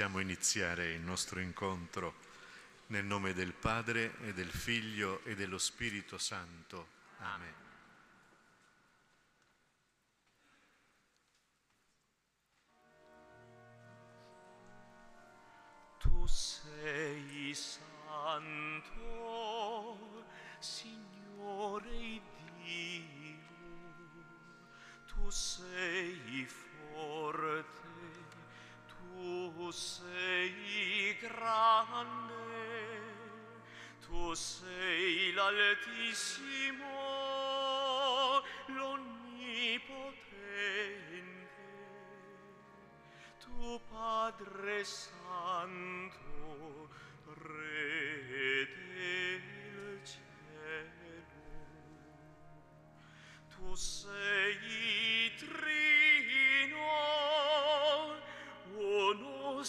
Possiamo iniziare il nostro incontro nel nome del Padre e del Figlio e dello Spirito Santo. Amen. Tu sei santo, Signore Dio, tu sei forte, Tu sei grande, tu sei l'altissimo, l'onnipotente. Tu Padre Santo, Re del Cielo, tu sei Trino, uno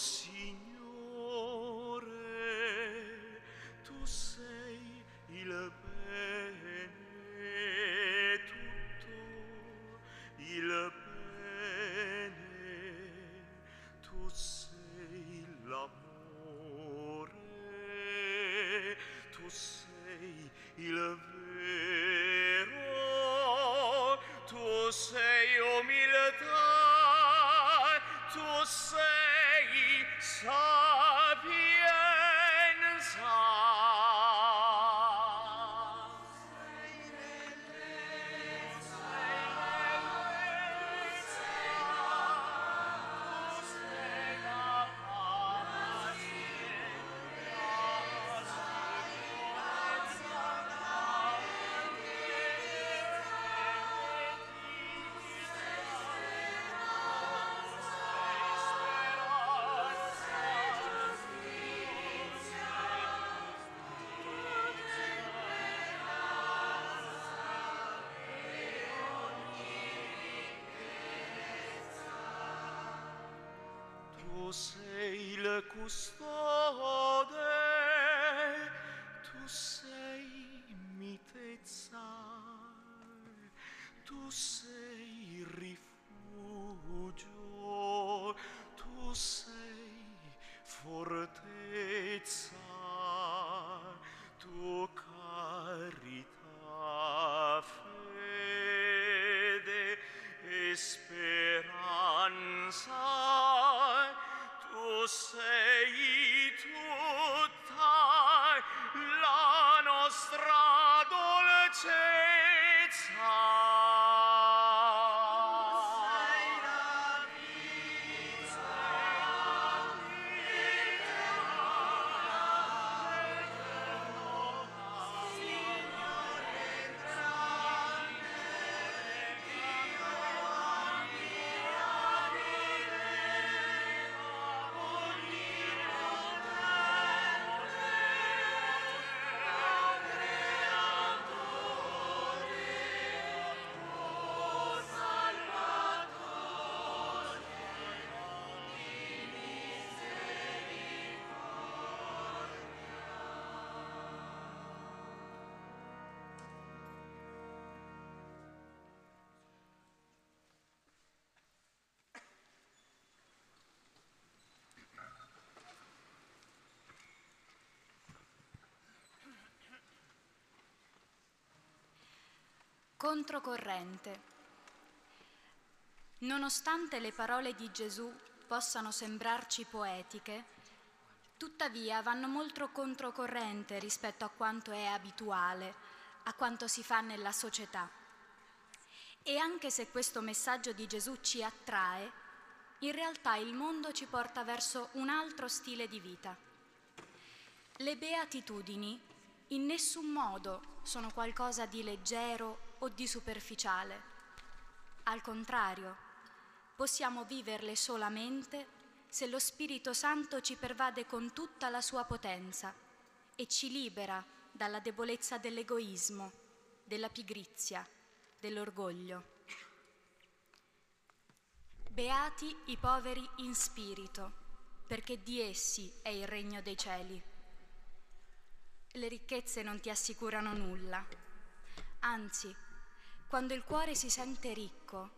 Tu sei Controcorrente. Nonostante le parole di Gesù possano sembrarci poetiche, tuttavia vanno molto controcorrente rispetto a quanto è abituale, a quanto si fa nella società. E anche se questo messaggio di Gesù ci attrae, in realtà il mondo ci porta verso un altro stile di vita. Le beatitudini in nessun modo sono qualcosa di leggero o di superficiale. Al contrario, possiamo viverle solamente se lo Spirito Santo ci pervade con tutta la sua potenza e ci libera dalla debolezza dell'egoismo, della pigrizia, dell'orgoglio. Beati i poveri in spirito, perché di essi è il regno dei cieli. Le ricchezze non ti assicurano nulla. Anzi, quando il cuore si sente ricco,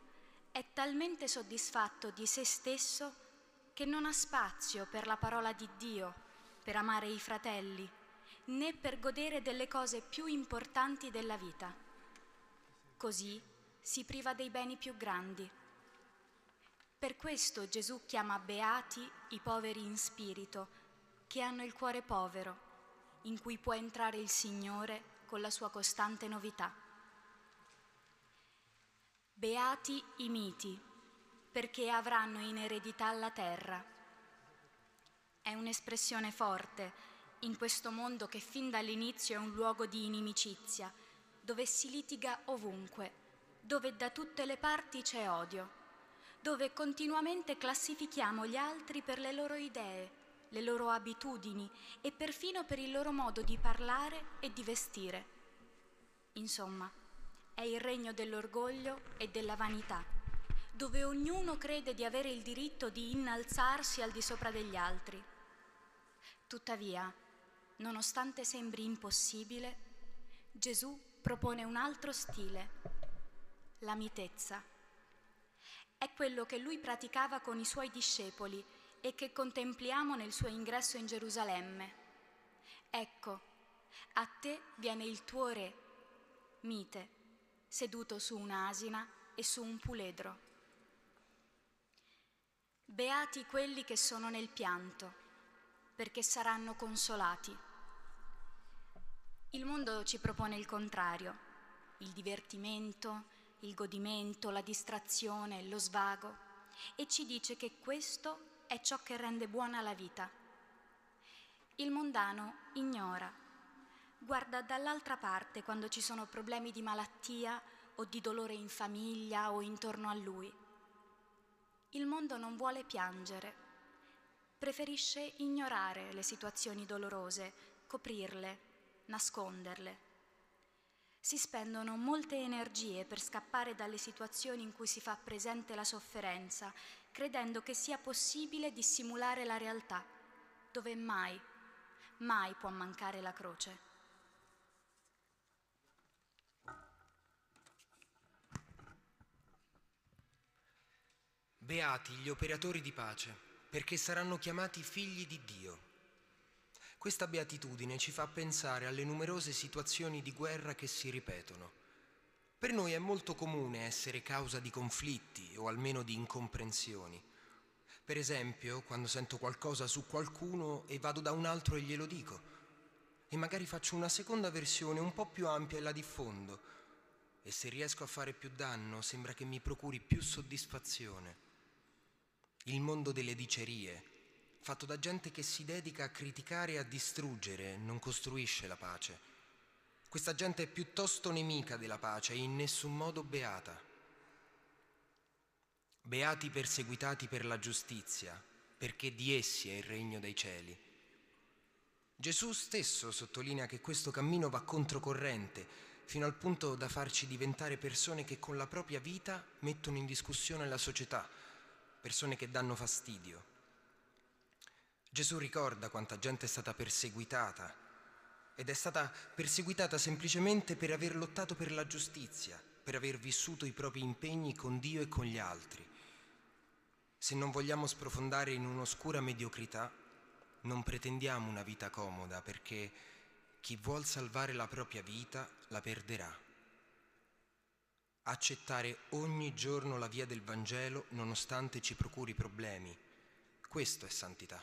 è talmente soddisfatto di se stesso che non ha spazio per la parola di Dio, per amare i fratelli, né per godere delle cose più importanti della vita. Così si priva dei beni più grandi. Per questo Gesù chiama beati i poveri in spirito, che hanno il cuore povero, in cui può entrare il Signore con la sua costante novità. Beati i miti, perché avranno in eredità la terra. È un'espressione forte in questo mondo che fin dall'inizio è un luogo di inimicizia, dove si litiga ovunque, dove da tutte le parti c'è odio, dove continuamente classifichiamo gli altri per le loro idee, le loro abitudini e perfino per il loro modo di parlare e di vestire. Insomma, è il regno dell'orgoglio e della vanità, dove ognuno crede di avere il diritto di innalzarsi al di sopra degli altri. Tuttavia, nonostante sembri impossibile, Gesù propone un altro stile, la mitezza. È quello che lui praticava con i suoi discepoli e che contempliamo nel suo ingresso in Gerusalemme. Ecco, a te viene il tuo re, mite, seduto su un'asina e su un puledro. Beati quelli che sono nel pianto, perché saranno consolati. Il mondo ci propone il contrario, il divertimento, il godimento, la distrazione, lo svago, e ci dice che questo è ciò che rende buona la vita. Il mondano ignora guarda dall'altra parte quando ci sono problemi di malattia o di dolore in famiglia o intorno a lui. Il mondo non vuole piangere, preferisce ignorare le situazioni dolorose, coprirle, nasconderle. Si spendono molte energie per scappare dalle situazioni in cui si fa presente la sofferenza, credendo che sia possibile dissimulare la realtà, dove mai, mai può mancare la croce. Beati gli operatori di pace, perché saranno chiamati figli di Dio. Questa beatitudine ci fa pensare alle numerose situazioni di guerra che si ripetono. Per noi è molto comune essere causa di conflitti o almeno di incomprensioni. Per esempio, quando sento qualcosa su qualcuno e vado da un altro e glielo dico, e magari faccio una seconda versione un po' più ampia e la diffondo, e se riesco a fare più danno sembra che mi procuri più soddisfazione il mondo delle dicerie, fatto da gente che si dedica a criticare e a distruggere, non costruisce la pace. Questa gente è piuttosto nemica della pace e in nessun modo beata. Beati perseguitati per la giustizia, perché di essi è il regno dei cieli. Gesù stesso sottolinea che questo cammino va controcorrente, fino al punto da farci diventare persone che con la propria vita mettono in discussione la società, persone che danno fastidio. Gesù ricorda quanta gente è stata perseguitata ed è stata perseguitata semplicemente per aver lottato per la giustizia, per aver vissuto i propri impegni con Dio e con gli altri. Se non vogliamo sprofondare in un'oscura mediocrità, non pretendiamo una vita comoda perché chi vuol salvare la propria vita la perderà accettare ogni giorno la via del Vangelo nonostante ci procuri problemi. Questo è santità.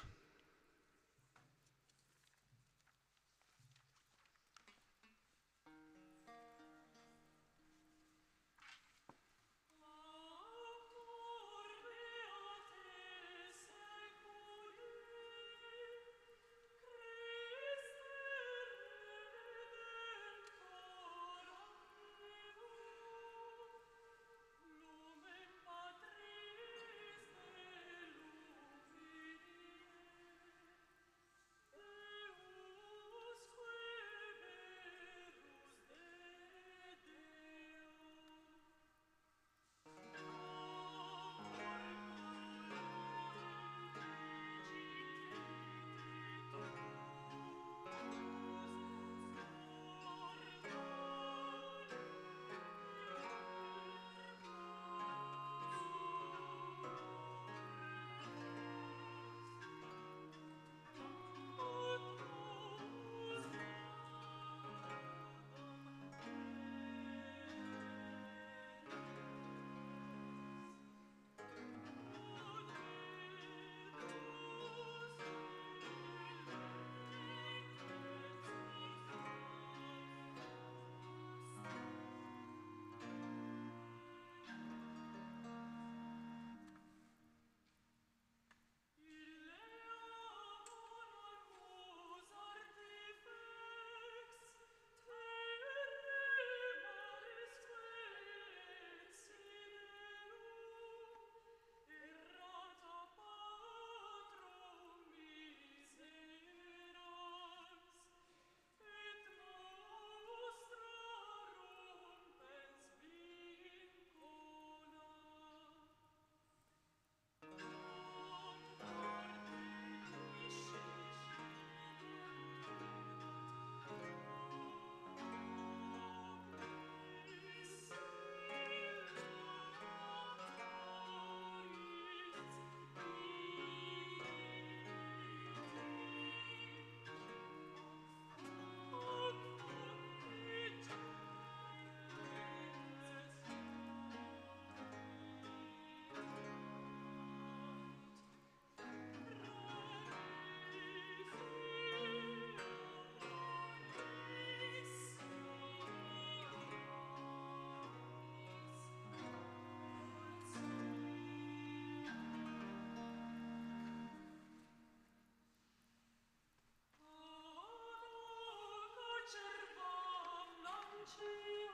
是否能去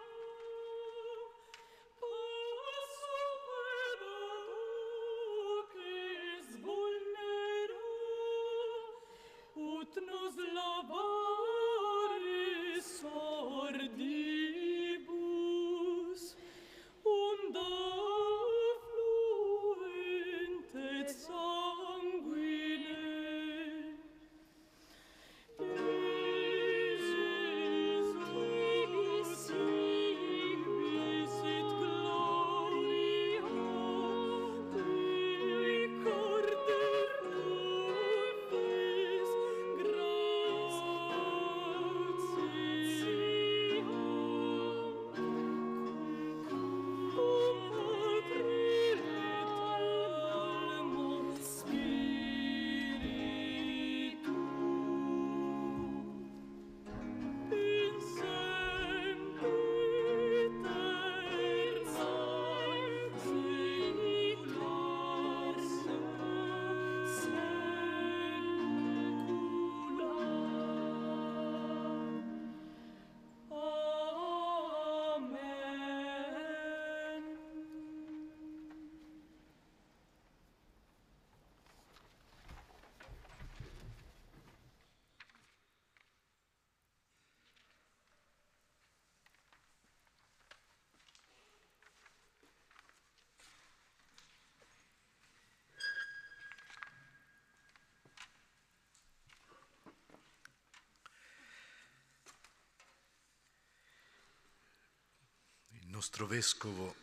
nostro vescovo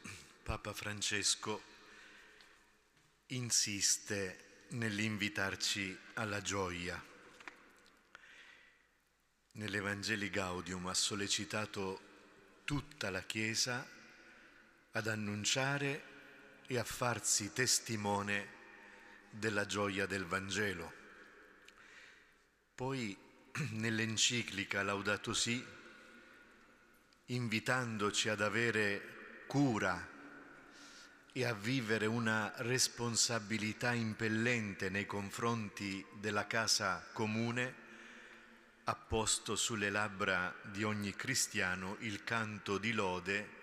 Papa Francesco insiste nell'invitarci alla gioia. Nell'Evangeli Gaudium ha sollecitato tutta la Chiesa ad annunciare e a farsi testimone della gioia del Vangelo. Poi nell'enciclica Laudato Si invitandoci ad avere cura e a vivere una responsabilità impellente nei confronti della casa comune, ha posto sulle labbra di ogni cristiano il canto di lode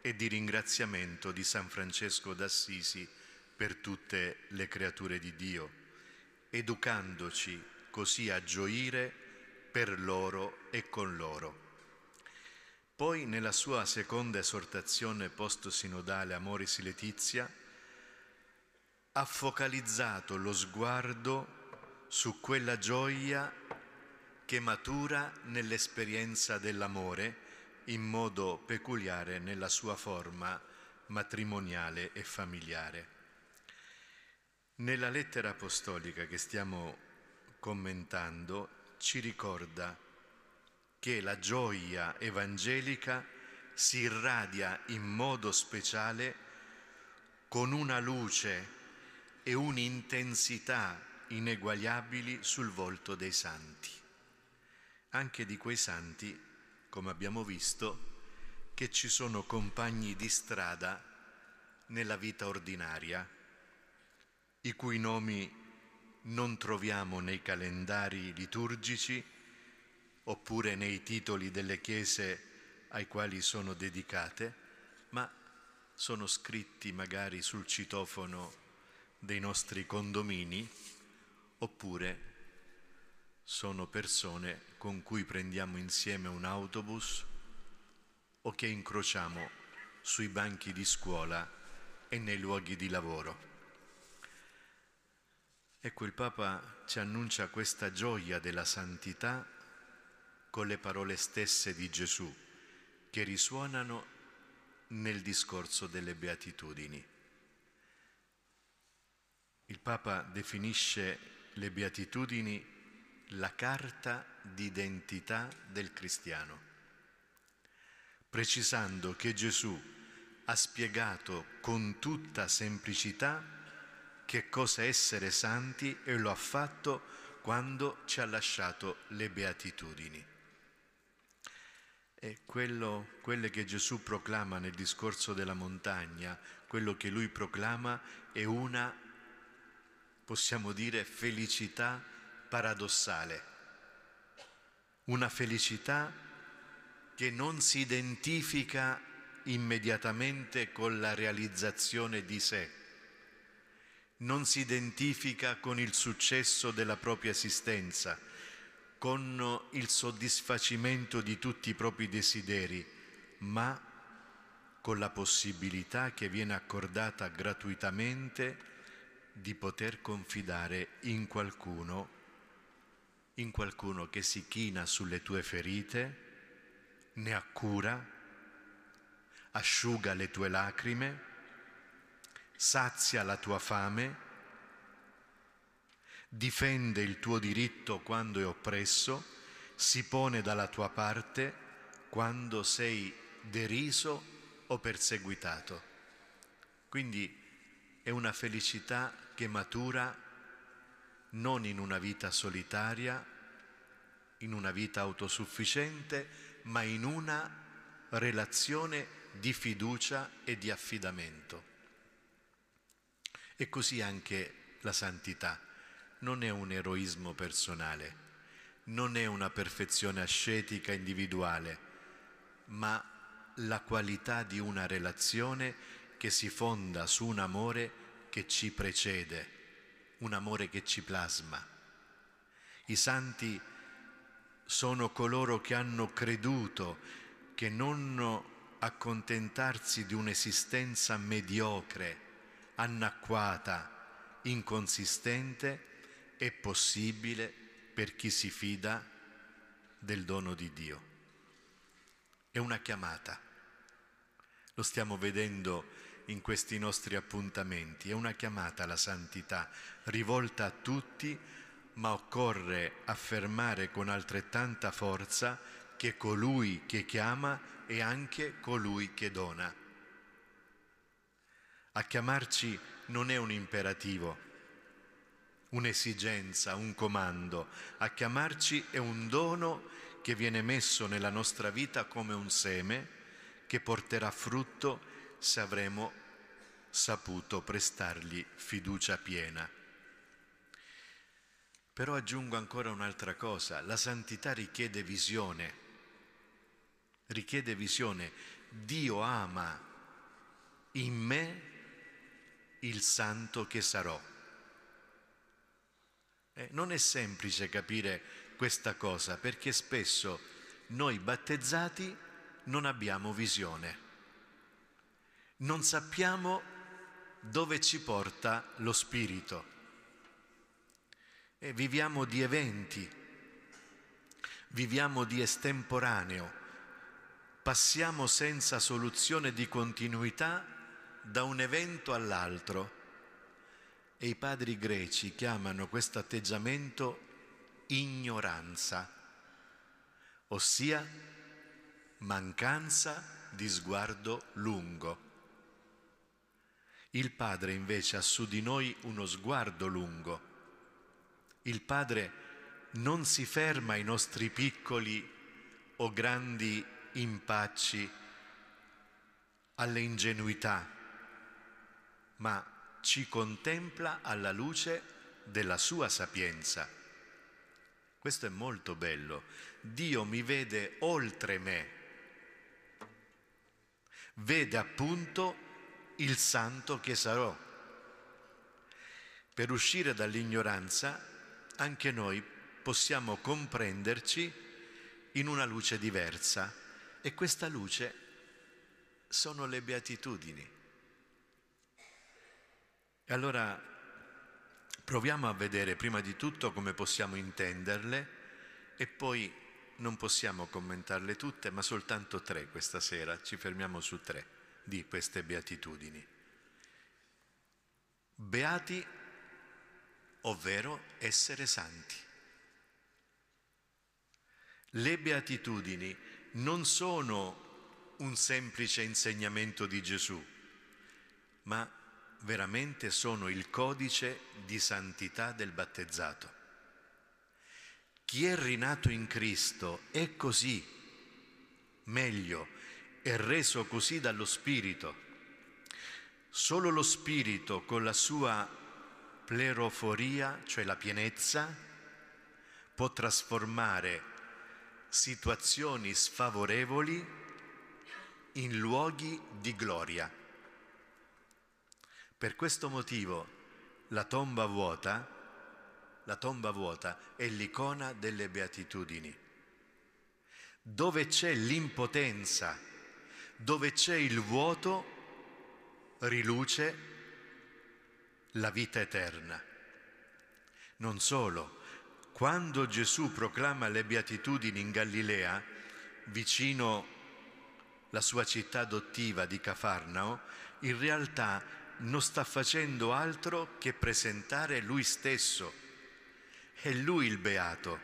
e di ringraziamento di San Francesco d'Assisi per tutte le creature di Dio, educandoci così a gioire per loro e con loro. Poi nella sua seconda esortazione post-sinodale Amoris Letizia ha focalizzato lo sguardo su quella gioia che matura nell'esperienza dell'amore in modo peculiare nella sua forma matrimoniale e familiare. Nella lettera apostolica che stiamo commentando ci ricorda che la gioia evangelica si irradia in modo speciale con una luce e un'intensità ineguagliabili sul volto dei santi, anche di quei santi, come abbiamo visto, che ci sono compagni di strada nella vita ordinaria, i cui nomi non troviamo nei calendari liturgici, oppure nei titoli delle chiese ai quali sono dedicate, ma sono scritti magari sul citofono dei nostri condomini, oppure sono persone con cui prendiamo insieme un autobus o che incrociamo sui banchi di scuola e nei luoghi di lavoro. Ecco, il Papa ci annuncia questa gioia della santità con le parole stesse di Gesù che risuonano nel discorso delle beatitudini. Il Papa definisce le beatitudini la carta d'identità del cristiano, precisando che Gesù ha spiegato con tutta semplicità che cosa essere santi e lo ha fatto quando ci ha lasciato le beatitudini. E quello, quelle che Gesù proclama nel discorso della montagna, quello che lui proclama è una, possiamo dire, felicità paradossale, una felicità che non si identifica immediatamente con la realizzazione di sé, non si identifica con il successo della propria esistenza, con il soddisfacimento di tutti i propri desideri, ma con la possibilità che viene accordata gratuitamente di poter confidare in qualcuno, in qualcuno che si china sulle tue ferite, ne ha cura, asciuga le tue lacrime, sazia la tua fame, difende il tuo diritto quando è oppresso, si pone dalla tua parte quando sei deriso o perseguitato. Quindi è una felicità che matura non in una vita solitaria, in una vita autosufficiente, ma in una relazione di fiducia e di affidamento. E così anche la santità non è un eroismo personale, non è una perfezione ascetica individuale, ma la qualità di una relazione che si fonda su un amore che ci precede, un amore che ci plasma. I santi sono coloro che hanno creduto che non accontentarsi di un'esistenza mediocre, anacquata, inconsistente, è possibile per chi si fida del dono di Dio. È una chiamata. Lo stiamo vedendo in questi nostri appuntamenti. È una chiamata alla santità rivolta a tutti, ma occorre affermare con altrettanta forza che colui che chiama è anche colui che dona. A chiamarci non è un imperativo, un'esigenza, un comando. A chiamarci è un dono che viene messo nella nostra vita come un seme che porterà frutto se avremo saputo prestargli fiducia piena. Però aggiungo ancora un'altra cosa, la santità richiede visione, richiede visione. Dio ama in me il santo che sarò. Eh, non è semplice capire questa cosa perché spesso noi battezzati non abbiamo visione, non sappiamo dove ci porta lo Spirito. E viviamo di eventi, viviamo di estemporaneo, passiamo senza soluzione di continuità da un evento all'altro e i padri greci chiamano questo atteggiamento ignoranza, ossia mancanza di sguardo lungo. Il Padre invece ha su di noi uno sguardo lungo il Padre non si ferma ai nostri piccoli o grandi impacci, alle ingenuità, ma ci contempla alla luce della sua sapienza. Questo è molto bello. Dio mi vede oltre me, vede appunto il santo che sarò. Per uscire dall'ignoranza anche noi possiamo comprenderci in una luce diversa e questa luce sono le beatitudini. E allora proviamo a vedere prima di tutto come possiamo intenderle e poi non possiamo commentarle tutte, ma soltanto tre questa sera, ci fermiamo su tre di queste beatitudini. Beati ovvero essere santi. Le beatitudini non sono un semplice insegnamento di Gesù, ma veramente sono il codice di santità del battezzato. Chi è rinato in Cristo è così, meglio, è reso così dallo Spirito. Solo lo Spirito con la sua pleroforia, cioè la pienezza, può trasformare situazioni sfavorevoli in luoghi di gloria. Per questo motivo la tomba vuota, la tomba vuota è l'icona delle beatitudini. Dove c'è l'impotenza, dove c'è il vuoto, riluce la vita eterna. Non solo, quando Gesù proclama le beatitudini in Galilea, vicino la sua città adottiva di Cafarnao, in realtà non sta facendo altro che presentare lui stesso. È lui il beato,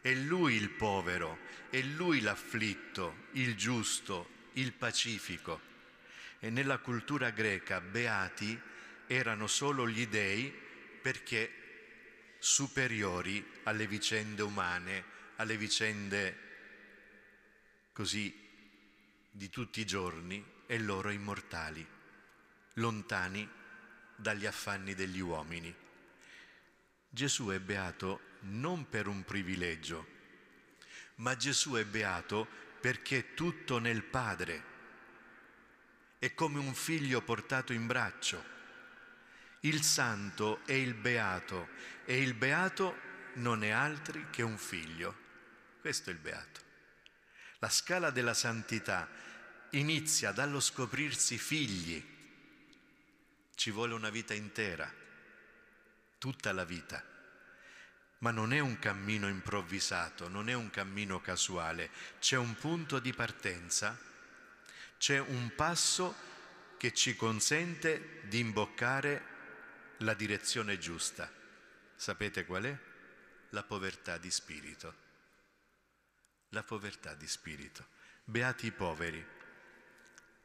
è lui il povero, è lui l'afflitto, il giusto, il pacifico. E nella cultura greca beati erano solo gli dei perché superiori alle vicende umane, alle vicende così di tutti i giorni e loro immortali, lontani dagli affanni degli uomini. Gesù è beato non per un privilegio, ma Gesù è beato perché è tutto nel Padre. È come un figlio portato in braccio. Il santo è il beato e il beato non è altri che un figlio. Questo è il beato. La scala della santità inizia dallo scoprirsi figli. Ci vuole una vita intera, tutta la vita. Ma non è un cammino improvvisato, non è un cammino casuale, c'è un punto di partenza, c'è un passo che ci consente di imboccare la direzione giusta. Sapete qual è? La povertà di spirito la povertà di spirito. Beati i poveri.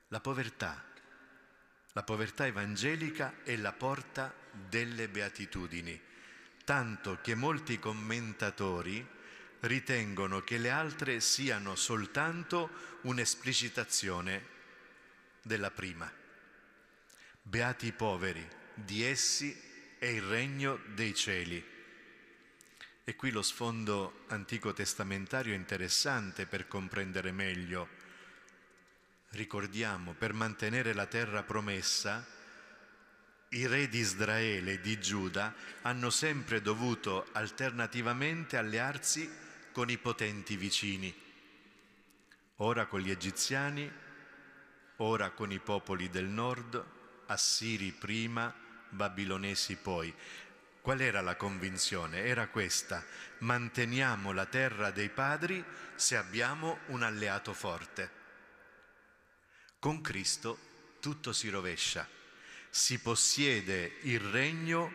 La povertà, la povertà evangelica è la porta delle beatitudini, tanto che molti commentatori ritengono che le altre siano soltanto un'esplicitazione della prima. Beati i poveri, di essi è il regno dei cieli. E qui lo sfondo antico testamentario è interessante per comprendere meglio. Ricordiamo, per mantenere la terra promessa, i re di Israele e di Giuda hanno sempre dovuto alternativamente allearsi con i potenti vicini, ora con gli egiziani, ora con i popoli del nord, assiri prima, babilonesi poi. Qual era la convinzione? Era questa, manteniamo la terra dei padri se abbiamo un alleato forte. Con Cristo tutto si rovescia, si possiede il regno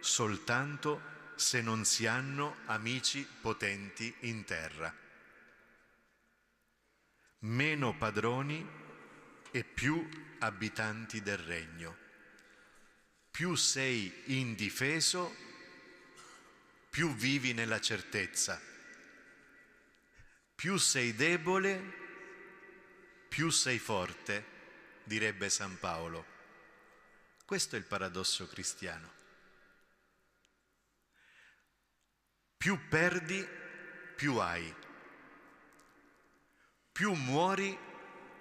soltanto se non si hanno amici potenti in terra. Meno padroni e più abitanti del regno più sei indifeso, più vivi nella certezza. Più sei debole, più sei forte, direbbe San Paolo. Questo è il paradosso cristiano. Più perdi, più hai. Più muori,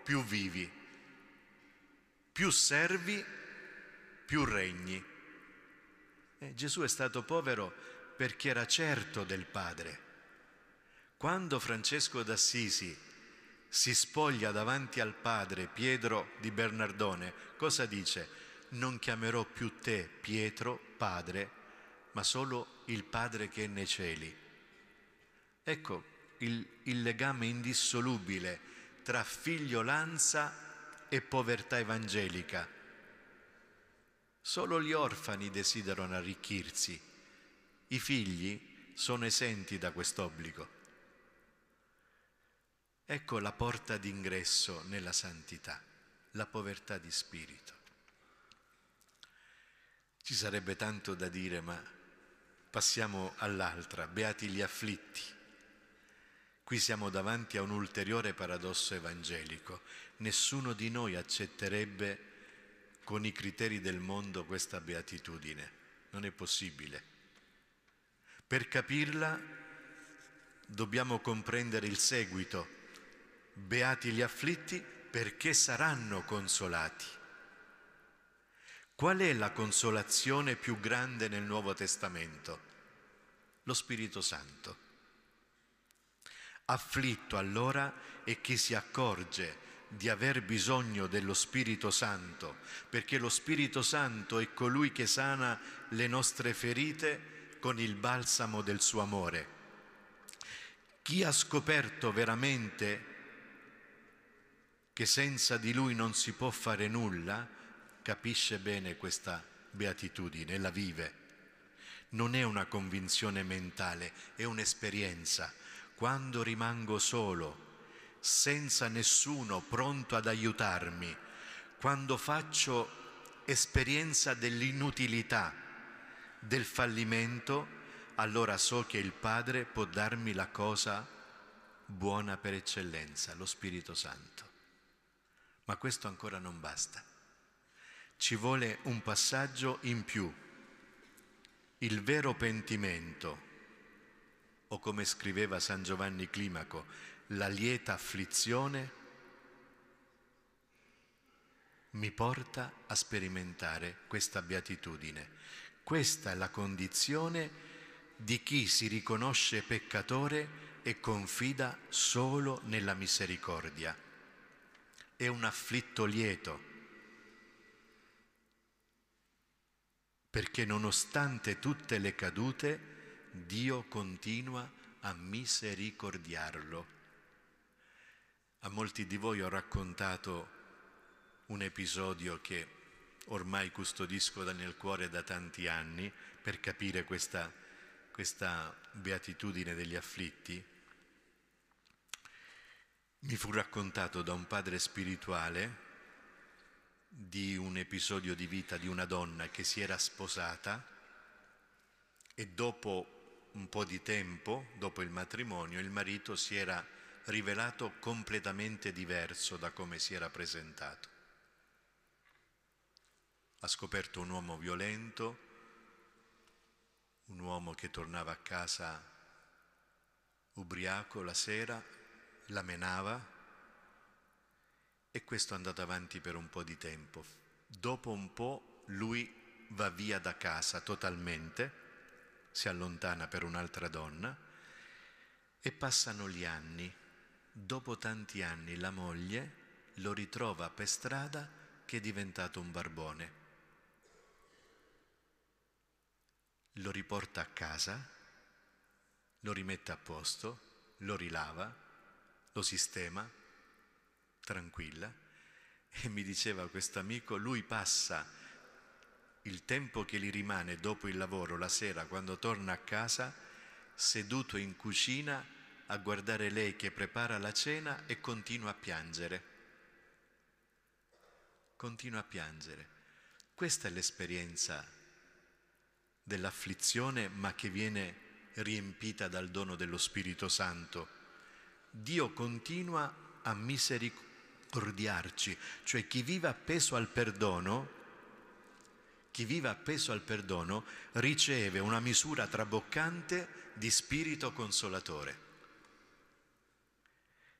più vivi. Più servi, più regni. Eh, Gesù è stato povero perché era certo del Padre. Quando Francesco d'Assisi si spoglia davanti al Padre Pietro di Bernardone, cosa dice? Non chiamerò più te Pietro Padre, ma solo il Padre che è nei cieli. Ecco il, il legame indissolubile tra figliolanza e povertà evangelica Solo gli orfani desiderano arricchirsi, i figli sono esenti da quest'obbligo. Ecco la porta d'ingresso nella santità, la povertà di spirito. Ci sarebbe tanto da dire, ma passiamo all'altra, beati gli afflitti. Qui siamo davanti a un ulteriore paradosso evangelico. Nessuno di noi accetterebbe con i criteri del mondo questa beatitudine. Non è possibile. Per capirla dobbiamo comprendere il seguito. Beati gli afflitti perché saranno consolati. Qual è la consolazione più grande nel Nuovo Testamento? Lo Spirito Santo. Afflitto allora è chi si accorge di aver bisogno dello Spirito Santo, perché lo Spirito Santo è colui che sana le nostre ferite con il balsamo del suo amore. Chi ha scoperto veramente che senza di lui non si può fare nulla, capisce bene questa beatitudine la vive. Non è una convinzione mentale, è un'esperienza. Quando rimango solo, senza nessuno pronto ad aiutarmi, quando faccio esperienza dell'inutilità, del fallimento, allora so che il Padre può darmi la cosa buona per eccellenza, lo Spirito Santo. Ma questo ancora non basta ci vuole un passaggio in più, il vero pentimento, o come scriveva San Giovanni Climaco, la lieta afflizione mi porta a sperimentare questa beatitudine. Questa è la condizione di chi si riconosce peccatore e confida solo nella misericordia. È un afflitto lieto perché nonostante tutte le cadute, Dio continua a misericordiarlo. A molti di voi ho raccontato un episodio che ormai custodisco nel cuore da tanti anni per capire questa, questa beatitudine degli afflitti. Mi fu raccontato da un padre spirituale di un episodio di vita di una donna che si era sposata e dopo un po' di tempo, dopo il matrimonio, il marito si era rivelato completamente diverso da come si era presentato. Ha scoperto un uomo violento, un uomo che tornava a casa ubriaco la sera, la menava, e questo è andato avanti per un po' di tempo. Dopo un po' lui va via da casa totalmente, si allontana per un'altra donna e passano gli anni. Dopo tanti anni la moglie lo ritrova per strada che è diventato un barbone. Lo riporta a casa, lo rimette a posto, lo rilava, lo sistema tranquilla e mi diceva questo amico, lui passa il tempo che gli rimane dopo il lavoro, la sera, quando torna a casa, seduto in cucina a guardare lei che prepara la cena e continua a piangere. Continua a piangere. Questa è l'esperienza dell'afflizione, ma che viene riempita dal dono dello Spirito Santo. Dio continua a misericordia misericordiarci, cioè chi vive appeso al perdono, chi vive appeso al perdono riceve una misura traboccante di spirito consolatore.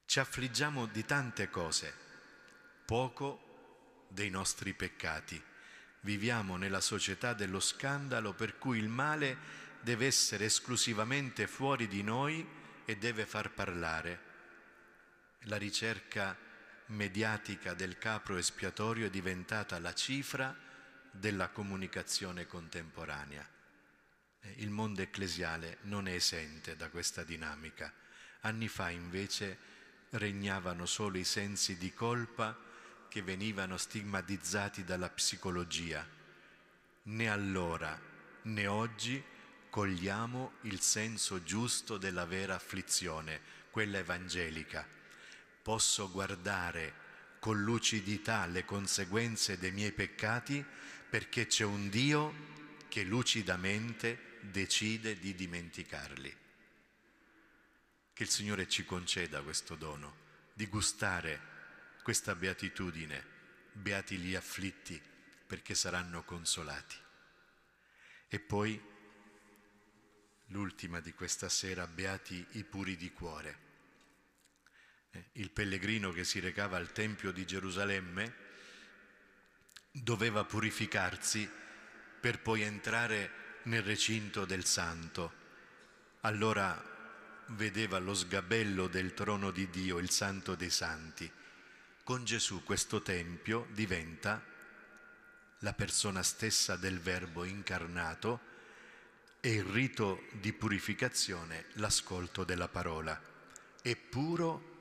Ci affliggiamo di tante cose, poco dei nostri peccati. Viviamo nella società dello scandalo per cui il male deve essere esclusivamente fuori di noi e deve far parlare. La ricerca mediatica del capro espiatorio è diventata la cifra della comunicazione contemporanea. Eh, il mondo ecclesiale non è esente da questa dinamica. Anni fa invece regnavano solo i sensi di colpa che venivano stigmatizzati dalla psicologia. Né allora né oggi cogliamo il senso giusto della vera afflizione, quella evangelica posso guardare con lucidità le conseguenze dei miei peccati perché c'è un Dio che lucidamente decide di dimenticarli. Che il Signore ci conceda questo dono di gustare questa beatitudine, beati gli afflitti perché saranno consolati. E poi l'ultima di questa sera, beati i puri di cuore. Il pellegrino che si recava al Tempio di Gerusalemme doveva purificarsi per poi entrare nel recinto del Santo. Allora vedeva lo sgabello del trono di Dio, il Santo dei Santi. Con Gesù questo Tempio diventa la persona stessa del Verbo incarnato e il rito di purificazione l'ascolto della parola. È puro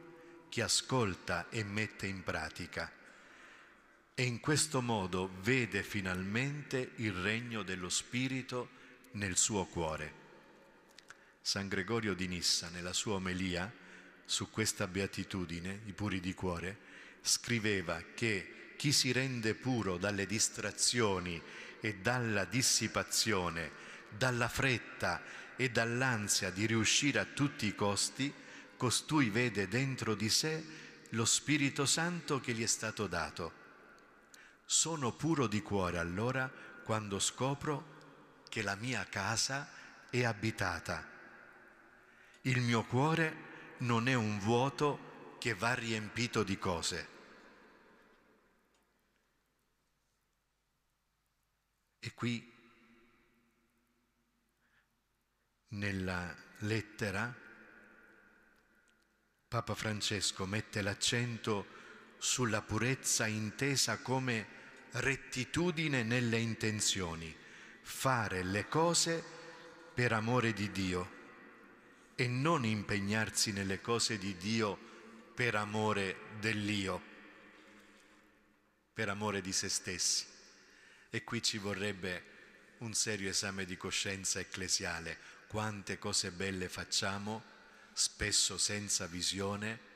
chi ascolta e mette in pratica e in questo modo vede finalmente il regno dello Spirito nel suo cuore. San Gregorio di Nissa, nella sua omelia su questa beatitudine, i puri di cuore, scriveva che chi si rende puro dalle distrazioni e dalla dissipazione, dalla fretta e dall'ansia di riuscire a tutti i costi, costui vede dentro di sé lo Spirito Santo che gli è stato dato. Sono puro di cuore allora quando scopro che la mia casa è abitata il mio cuore non è un vuoto che va riempito di cose. E qui nella lettera Papa Francesco mette l'accento sulla purezza intesa come rettitudine nelle intenzioni, fare le cose per amore di Dio e non impegnarsi nelle cose di Dio per amore dell'io, per amore di se stessi. E qui ci vorrebbe un serio esame di coscienza ecclesiale. Quante cose belle facciamo, spesso senza visione,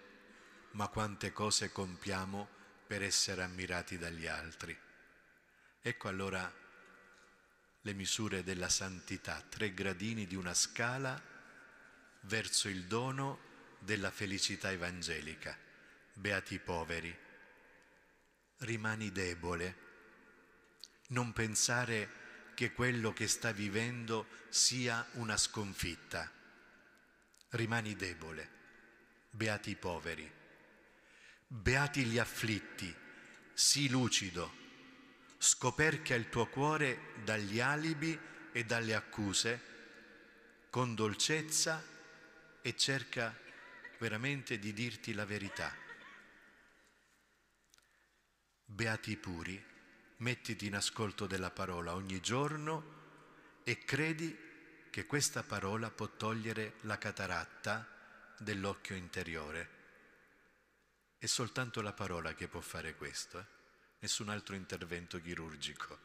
ma quante cose compiamo per essere ammirati dagli altri. Ecco allora le misure della santità, tre gradini di una scala verso il dono della felicità evangelica. Beati i poveri. Rimani debole. Non pensare che quello che sta vivendo sia una sconfitta. Rimani debole. Beati i poveri. Beati gli afflitti. Sii lucido. Scoperchia il tuo cuore dagli alibi e dalle accuse con dolcezza e cerca veramente di dirti la verità. Beati i puri, mettiti in ascolto della parola ogni giorno e credi che questa parola può togliere la cataratta dell'occhio interiore. È soltanto la parola che può fare questo, eh? nessun altro intervento chirurgico.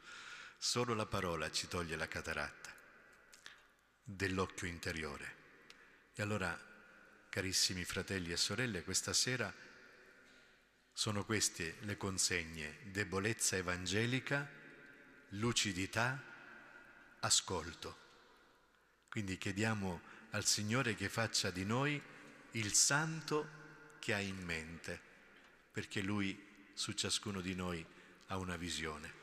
Solo la parola ci toglie la cataratta dell'occhio interiore. E allora, carissimi fratelli e sorelle, questa sera sono queste le consegne, debolezza evangelica, lucidità, ascolto. Quindi chiediamo al Signore che faccia di noi il santo che ha in mente, perché Lui su ciascuno di noi ha una visione.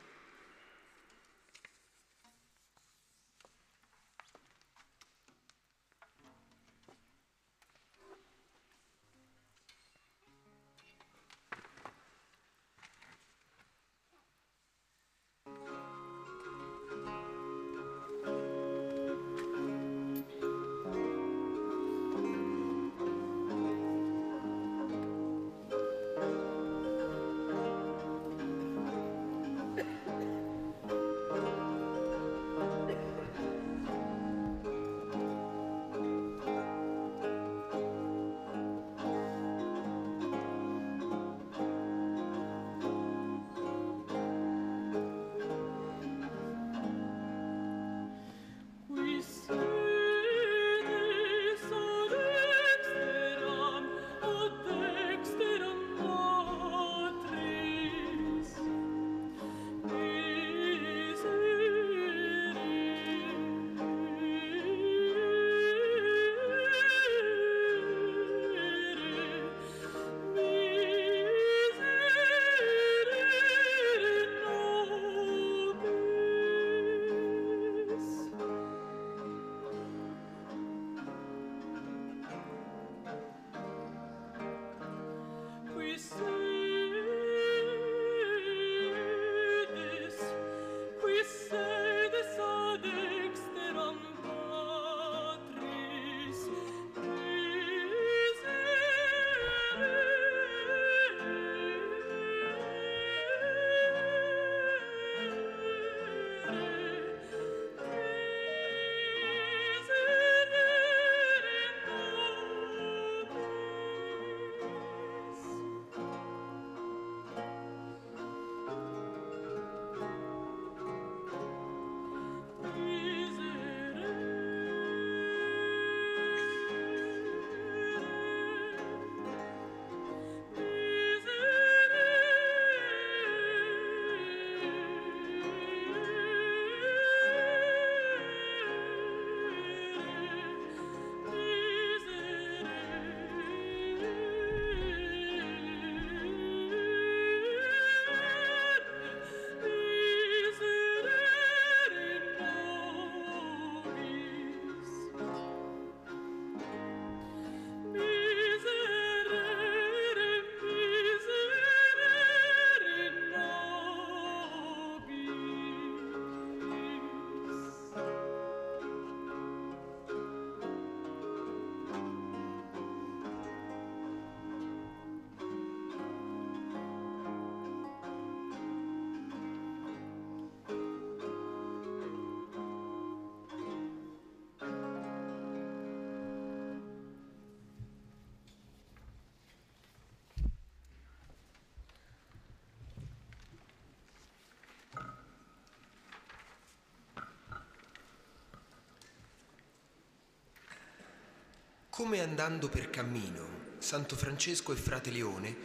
Come andando per cammino, Santo Francesco e Frate Leone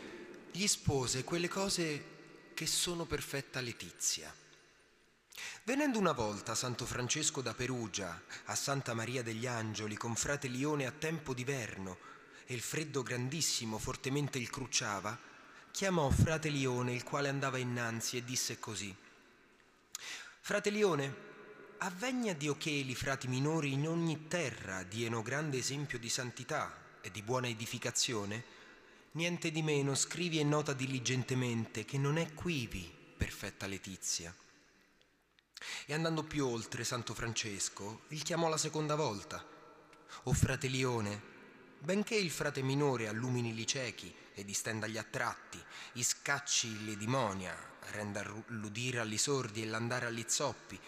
gli spose quelle cose che sono perfetta letizia. Venendo una volta Santo Francesco da Perugia a Santa Maria degli Angeli con Frate Leone a tempo d'inverno e il freddo grandissimo fortemente il crucciava, chiamò Frate Leone il quale andava innanzi e disse così Frate Leone, avvegna Dio che i frati minori in ogni terra diano grande esempio di santità e di buona edificazione, niente di meno scrivi e nota diligentemente che non è quivi perfetta letizia. E andando più oltre Santo Francesco, il chiamò la seconda volta. O frate Lione, benché il frate minore allumini li ciechi e distenda gli attratti, iscacci le dimonia, renda l'udire agli sordi e l'andare agli zoppi,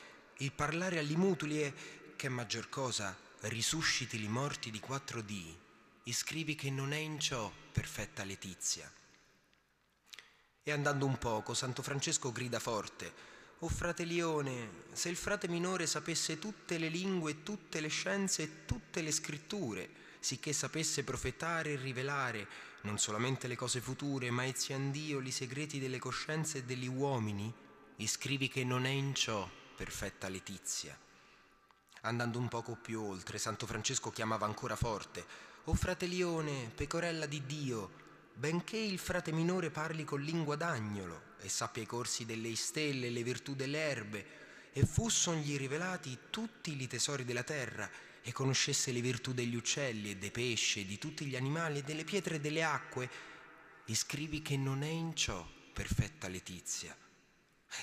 il parlare agli mutuli e, che maggior cosa, risusciti li morti di quattro dì, iscrivi che non è in ciò perfetta letizia. E andando un poco, Santo Francesco grida forte, O frate Lione, se il frate minore sapesse tutte le lingue, tutte le scienze e tutte le scritture, sicché sapesse profetare e rivelare non solamente le cose future, ma eziandio i segreti delle coscienze e degli uomini, iscrivi che non è in ciò perfetta letizia. Andando un poco più oltre, Santo Francesco chiamava ancora forte, O frate Lione, pecorella di Dio, benché il frate minore parli con lingua d'agnolo e sappia i corsi delle stelle e le virtù delle erbe, e fussongli rivelati tutti i tesori della terra, e conoscesse le virtù degli uccelli e dei pesci e di tutti gli animali e delle pietre e delle acque, iscrivi che non è in ciò perfetta letizia.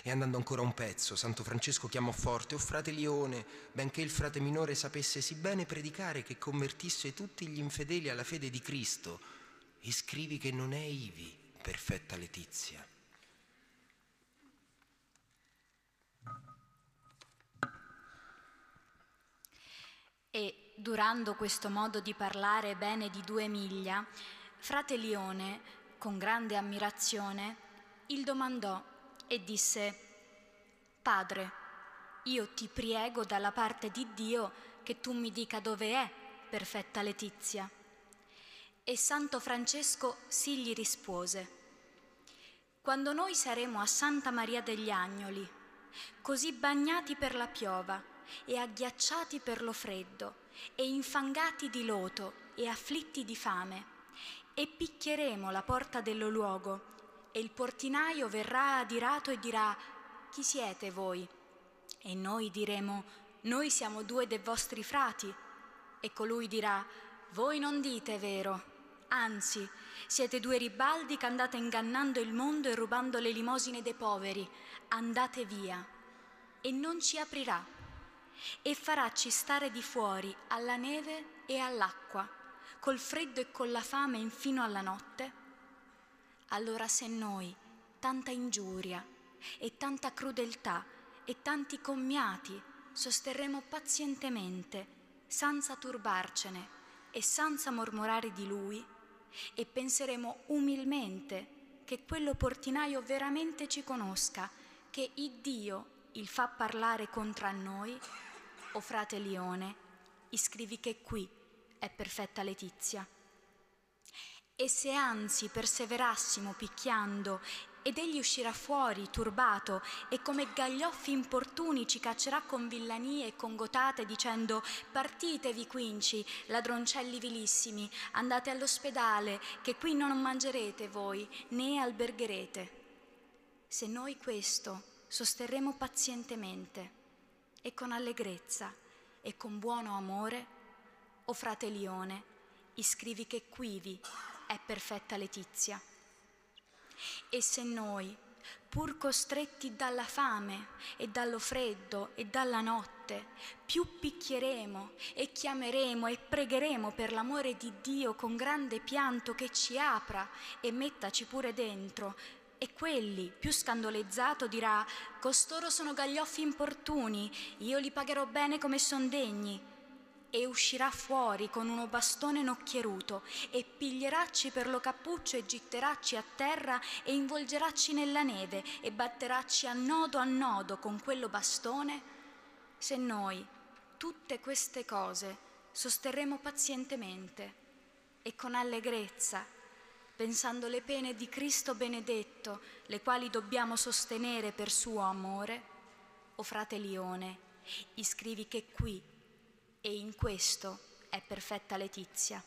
E andando ancora un pezzo, Santo Francesco chiamò forte, o frate Lione, benché il frate minore sapesse sì bene predicare che convertisse tutti gli infedeli alla fede di Cristo, e scrivi che non è ivi perfetta letizia. E durando questo modo di parlare bene di due miglia, frate Lione, con grande ammirazione, il domandò e disse, Padre, io ti prego dalla parte di Dio che tu mi dica dove è perfetta letizia. E Santo Francesco sì gli rispose, quando noi saremo a Santa Maria degli Agnoli, così bagnati per la piova e agghiacciati per lo freddo e infangati di loto e afflitti di fame, e picchieremo la porta dello luogo, e il portinaio verrà adirato e dirà, chi siete voi? E noi diremo, noi siamo due dei vostri frati. E colui dirà, voi non dite vero, Anzi, siete due ribaldi che andate ingannando il mondo e rubando le limosine dei poveri. Andate via. E non ci aprirà. E faràci stare di fuori alla neve e all'acqua, col freddo e con la fame infino alla notte. Allora se noi, tanta ingiuria e tanta crudeltà e tanti commiati, sosterremo pazientemente, senza turbarcene e senza mormorare di lui, e penseremo umilmente che quello portinaio veramente ci conosca, che il Dio il fa parlare contro noi, o frate Lione, iscrivi che qui è perfetta letizia. E se anzi perseverassimo picchiando ed egli uscirà fuori turbato e come gaglioffi importuni ci caccerà con villanie e con gotate dicendo partitevi quinci, ladroncelli vilissimi, andate all'ospedale che qui non mangerete voi né albergherete. Se noi questo sosterremo pazientemente e con allegrezza e con buono amore, o frate Lione, iscrivi che quivi è perfetta letizia. E se noi, pur costretti dalla fame e dallo freddo e dalla notte, più picchieremo e chiameremo e pregheremo per l'amore di Dio con grande pianto che ci apra e mettaci pure dentro, e quelli, più scandalizzato, dirà, costoro sono gaglioffi importuni, io li pagherò bene come son degni e uscirà fuori con uno bastone nocchieruto e piglieracci per lo cappuccio e gitteracci a terra e involgeracci nella neve e batteracci a nodo a nodo con quello bastone? Se noi tutte queste cose sosterremo pazientemente e con allegrezza, pensando le pene di Cristo benedetto, le quali dobbiamo sostenere per suo amore, o frate Lione, iscrivi che qui e in questo è perfetta Letizia.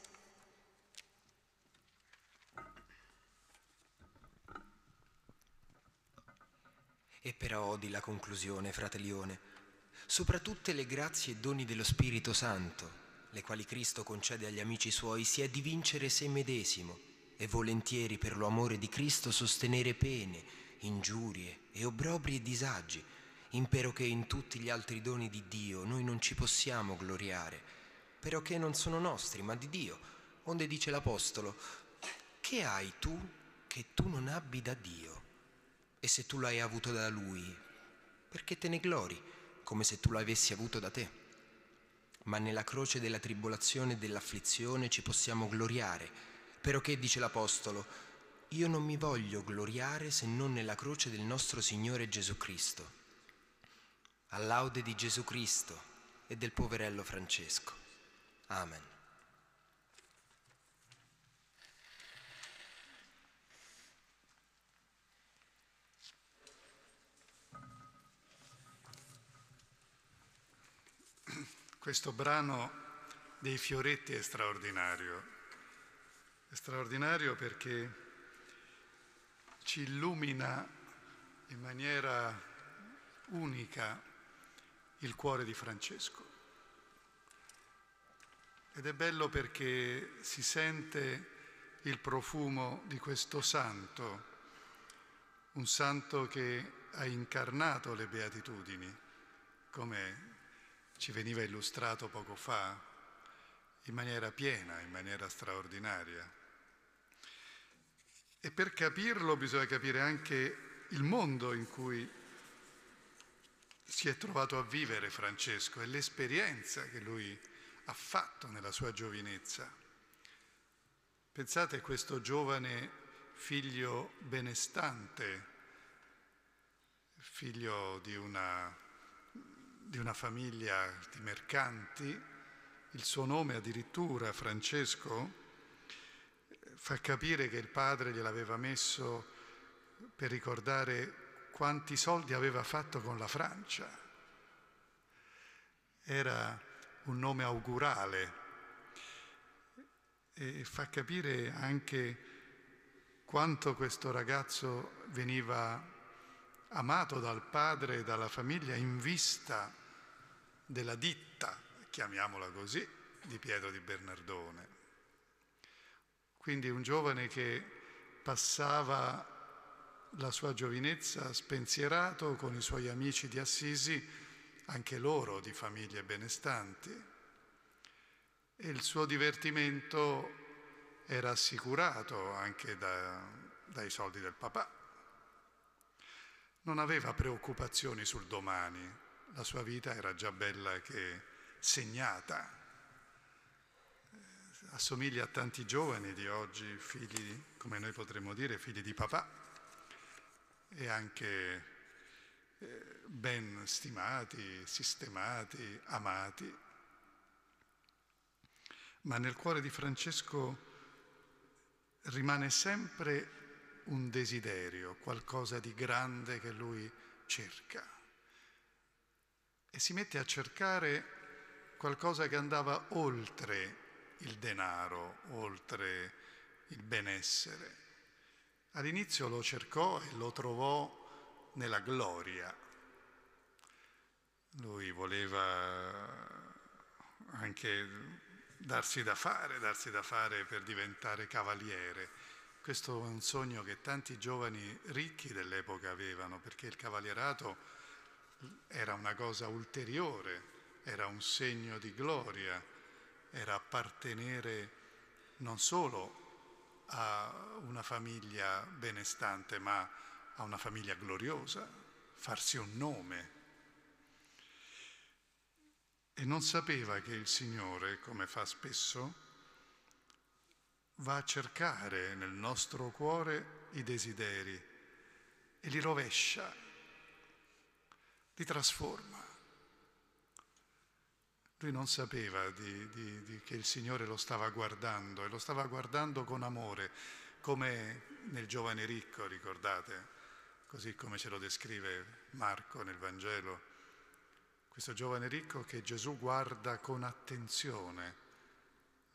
E però odi la conclusione, frate Lione, sopra tutte le grazie e doni dello Spirito Santo, le quali Cristo concede agli amici suoi, sia di vincere se medesimo e volentieri per lo amore di Cristo sostenere pene, ingiurie e obbrobri e disagi, impero che in tutti gli altri doni di Dio noi non ci possiamo gloriare, però che non sono nostri, ma di Dio, onde dice l'Apostolo, che hai tu che tu non abbi da Dio? E se tu l'hai avuto da Lui, perché te ne glori, come se tu l'avessi avuto da te? Ma nella croce della tribolazione e dell'afflizione ci possiamo gloriare, però che dice l'Apostolo, io non mi voglio gloriare se non nella croce del nostro Signore Gesù Cristo. All'aude di Gesù Cristo e del poverello Francesco. Amen. Questo brano dei fioretti è straordinario. È straordinario perché ci illumina in maniera unica il cuore di Francesco. Ed è bello perché si sente il profumo di questo santo, un santo che ha incarnato le beatitudini, come ci veniva illustrato poco fa, in maniera piena, in maniera straordinaria. E per capirlo bisogna capire anche il mondo in cui si è trovato a vivere Francesco e l'esperienza che lui ha fatto nella sua giovinezza. Pensate a questo giovane figlio benestante, figlio di una di una famiglia di mercanti, il suo nome addirittura, Francesco, fa capire che il padre gliel'aveva messo per ricordare quanti soldi aveva fatto con la Francia. Era un nome augurale e fa capire anche quanto questo ragazzo veniva amato dal padre e dalla famiglia in vista della ditta, chiamiamola così, di Pietro di Bernardone. Quindi un giovane che passava la sua giovinezza spensierato con i suoi amici di Assisi, anche loro di famiglie benestanti, e il suo divertimento era assicurato anche da, dai soldi del papà. Non aveva preoccupazioni sul domani, la sua vita era già bella che segnata. Assomiglia a tanti giovani di oggi, figli, come noi potremmo dire, figli di papà e anche eh, ben stimati, sistemati, amati. Ma nel cuore di Francesco rimane sempre un desiderio, qualcosa di grande che lui cerca e si mette a cercare qualcosa che andava oltre il denaro, oltre il benessere. All'inizio lo cercò e lo trovò nella gloria. Lui voleva anche darsi da fare, darsi da fare per diventare cavaliere. Questo è un sogno che tanti giovani ricchi dell'epoca avevano, perché il cavalierato era una cosa ulteriore, era un segno di gloria, era appartenere non solo a una famiglia benestante, ma a una famiglia gloriosa, farsi un nome. E non sapeva che il Signore, come fa spesso, va a cercare nel nostro cuore i desideri e li rovescia li trasforma. Lui non sapeva di, di, di che il Signore lo stava guardando e lo stava guardando con amore, come nel giovane ricco, ricordate, così come ce lo descrive Marco nel Vangelo. Questo giovane ricco che Gesù guarda con attenzione,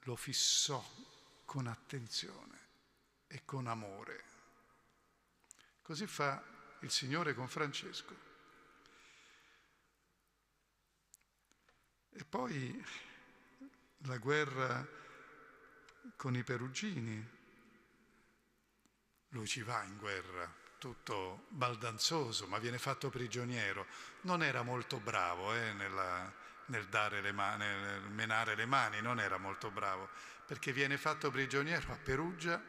lo fissò con attenzione e con amore. Così fa il Signore con Francesco. E poi la guerra con i perugini. Lui ci va in guerra, tutto baldanzoso, ma viene fatto prigioniero. Non era molto bravo eh, nella, nel, le mani, nel menare le mani, non era molto bravo, perché viene fatto prigioniero a Perugia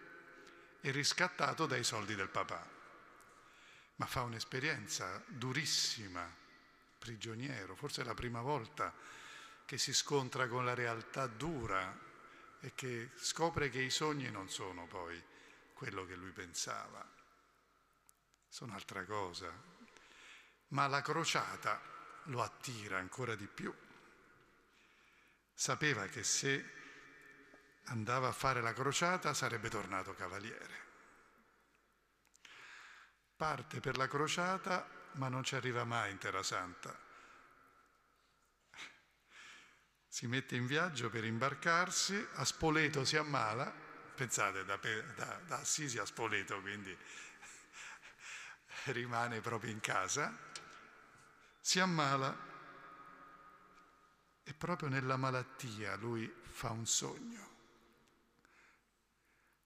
e riscattato dai soldi del papà. Ma fa un'esperienza durissima, prigioniero, forse è la prima volta che si scontra con la realtà dura e che scopre che i sogni non sono poi quello che lui pensava, sono altra cosa. Ma la crociata lo attira ancora di più. Sapeva che se andava a fare la crociata sarebbe tornato cavaliere. Parte per la crociata ma non ci arriva mai in Terra Santa si mette in viaggio per imbarcarsi, a Spoleto si ammala, pensate da, da, da Assisi a Spoleto, quindi rimane proprio in casa, si ammala e proprio nella malattia lui fa un sogno.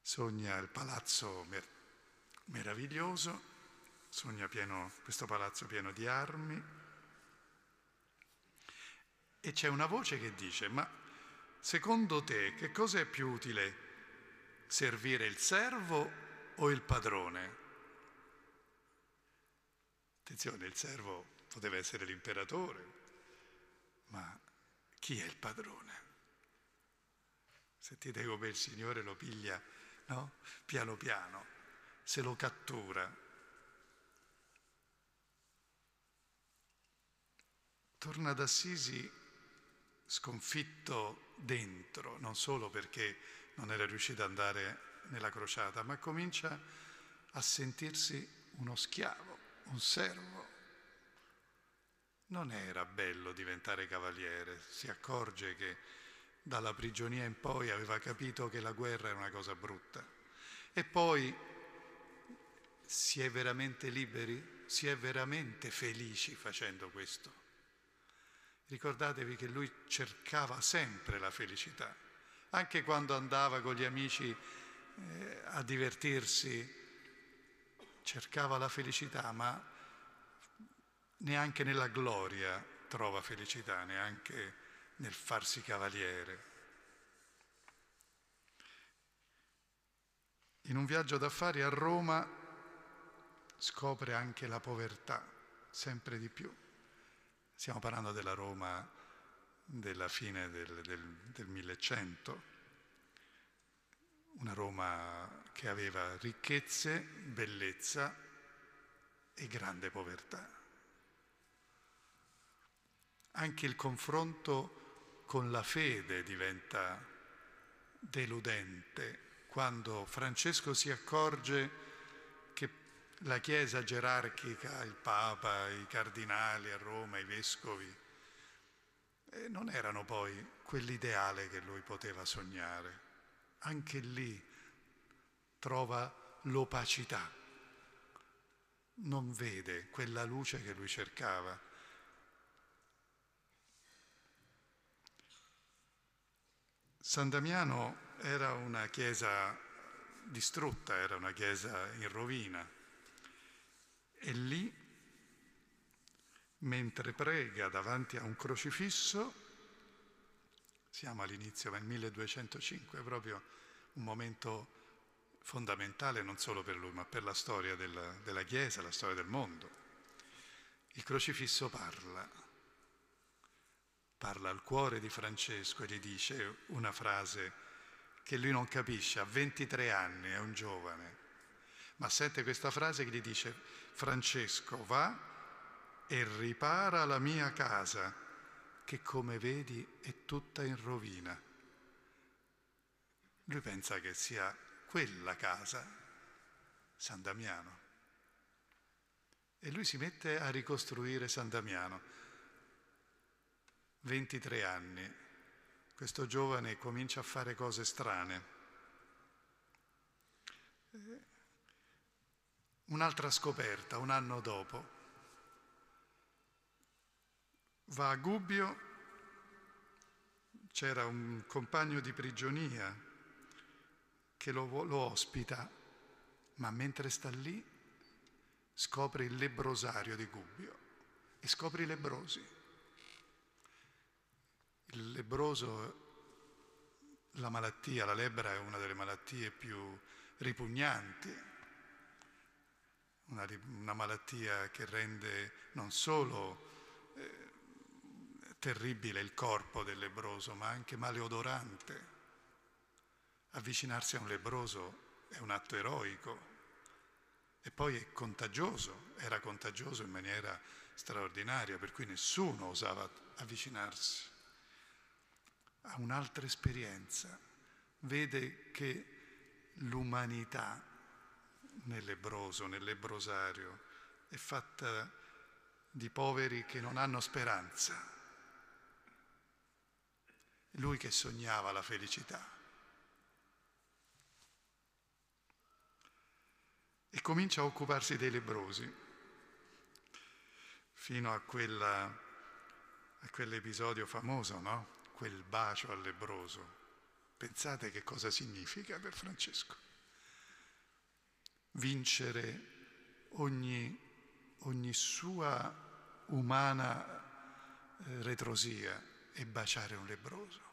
Sogna il palazzo mer- meraviglioso, sogna pieno, questo palazzo pieno di armi, e c'è una voce che dice, ma secondo te che cosa è più utile? Servire il servo o il padrone? Attenzione, il servo poteva essere l'imperatore, ma chi è il padrone? Sentite come il Signore lo piglia, no? Piano piano, se lo cattura. Torna ad Assisi sconfitto dentro, non solo perché non era riuscito ad andare nella crociata, ma comincia a sentirsi uno schiavo, un servo. Non era bello diventare cavaliere, si accorge che dalla prigionia in poi aveva capito che la guerra era una cosa brutta. E poi si è veramente liberi, si è veramente felici facendo questo. Ricordatevi che lui cercava sempre la felicità, anche quando andava con gli amici eh, a divertirsi, cercava la felicità, ma neanche nella gloria trova felicità, neanche nel farsi cavaliere. In un viaggio d'affari a Roma scopre anche la povertà, sempre di più. Stiamo parlando della Roma della fine del, del, del 1100, una Roma che aveva ricchezze, bellezza e grande povertà. Anche il confronto con la fede diventa deludente quando Francesco si accorge la Chiesa gerarchica, il Papa, i cardinali a Roma, i vescovi, eh, non erano poi quell'ideale che lui poteva sognare. Anche lì trova l'opacità, non vede quella luce che lui cercava. San Damiano era una chiesa distrutta, era una chiesa in rovina e lì, mentre prega davanti a un crocifisso, siamo all'inizio del 1205, proprio un momento fondamentale non solo per lui, ma per la storia della, della Chiesa, la storia del mondo. Il crocifisso parla, parla al cuore di Francesco e gli dice una frase che lui non capisce, ha 23 anni, è un giovane, ma sente questa frase che gli dice Francesco va e ripara la mia casa che come vedi è tutta in rovina. Lui pensa che sia quella casa, San Damiano. E lui si mette a ricostruire San Damiano. 23 anni. Questo giovane comincia a fare cose strane. Un'altra scoperta, un anno dopo. Va a Gubbio, c'era un compagno di prigionia che lo, lo ospita, ma mentre sta lì scopre il lebrosario di Gubbio e scopre i lebrosi. Il lebroso, la malattia, la lebbra è una delle malattie più ripugnanti una, una malattia che rende non solo eh, terribile il corpo del lebroso, ma anche maleodorante. Avvicinarsi a un lebroso è un atto eroico e poi è contagioso, era contagioso in maniera straordinaria, per cui nessuno osava avvicinarsi. Ha un'altra esperienza, vede che l'umanità nel lebroso, nel lebrosario, è fatta di poveri che non hanno speranza. Lui che sognava la felicità. E comincia a occuparsi dei lebrosi, fino a, quella, a quell'episodio famoso, no? Quel bacio al lebroso. Pensate che cosa significa per Francesco vincere ogni, ogni sua umana eh, retrosia e baciare un lebroso.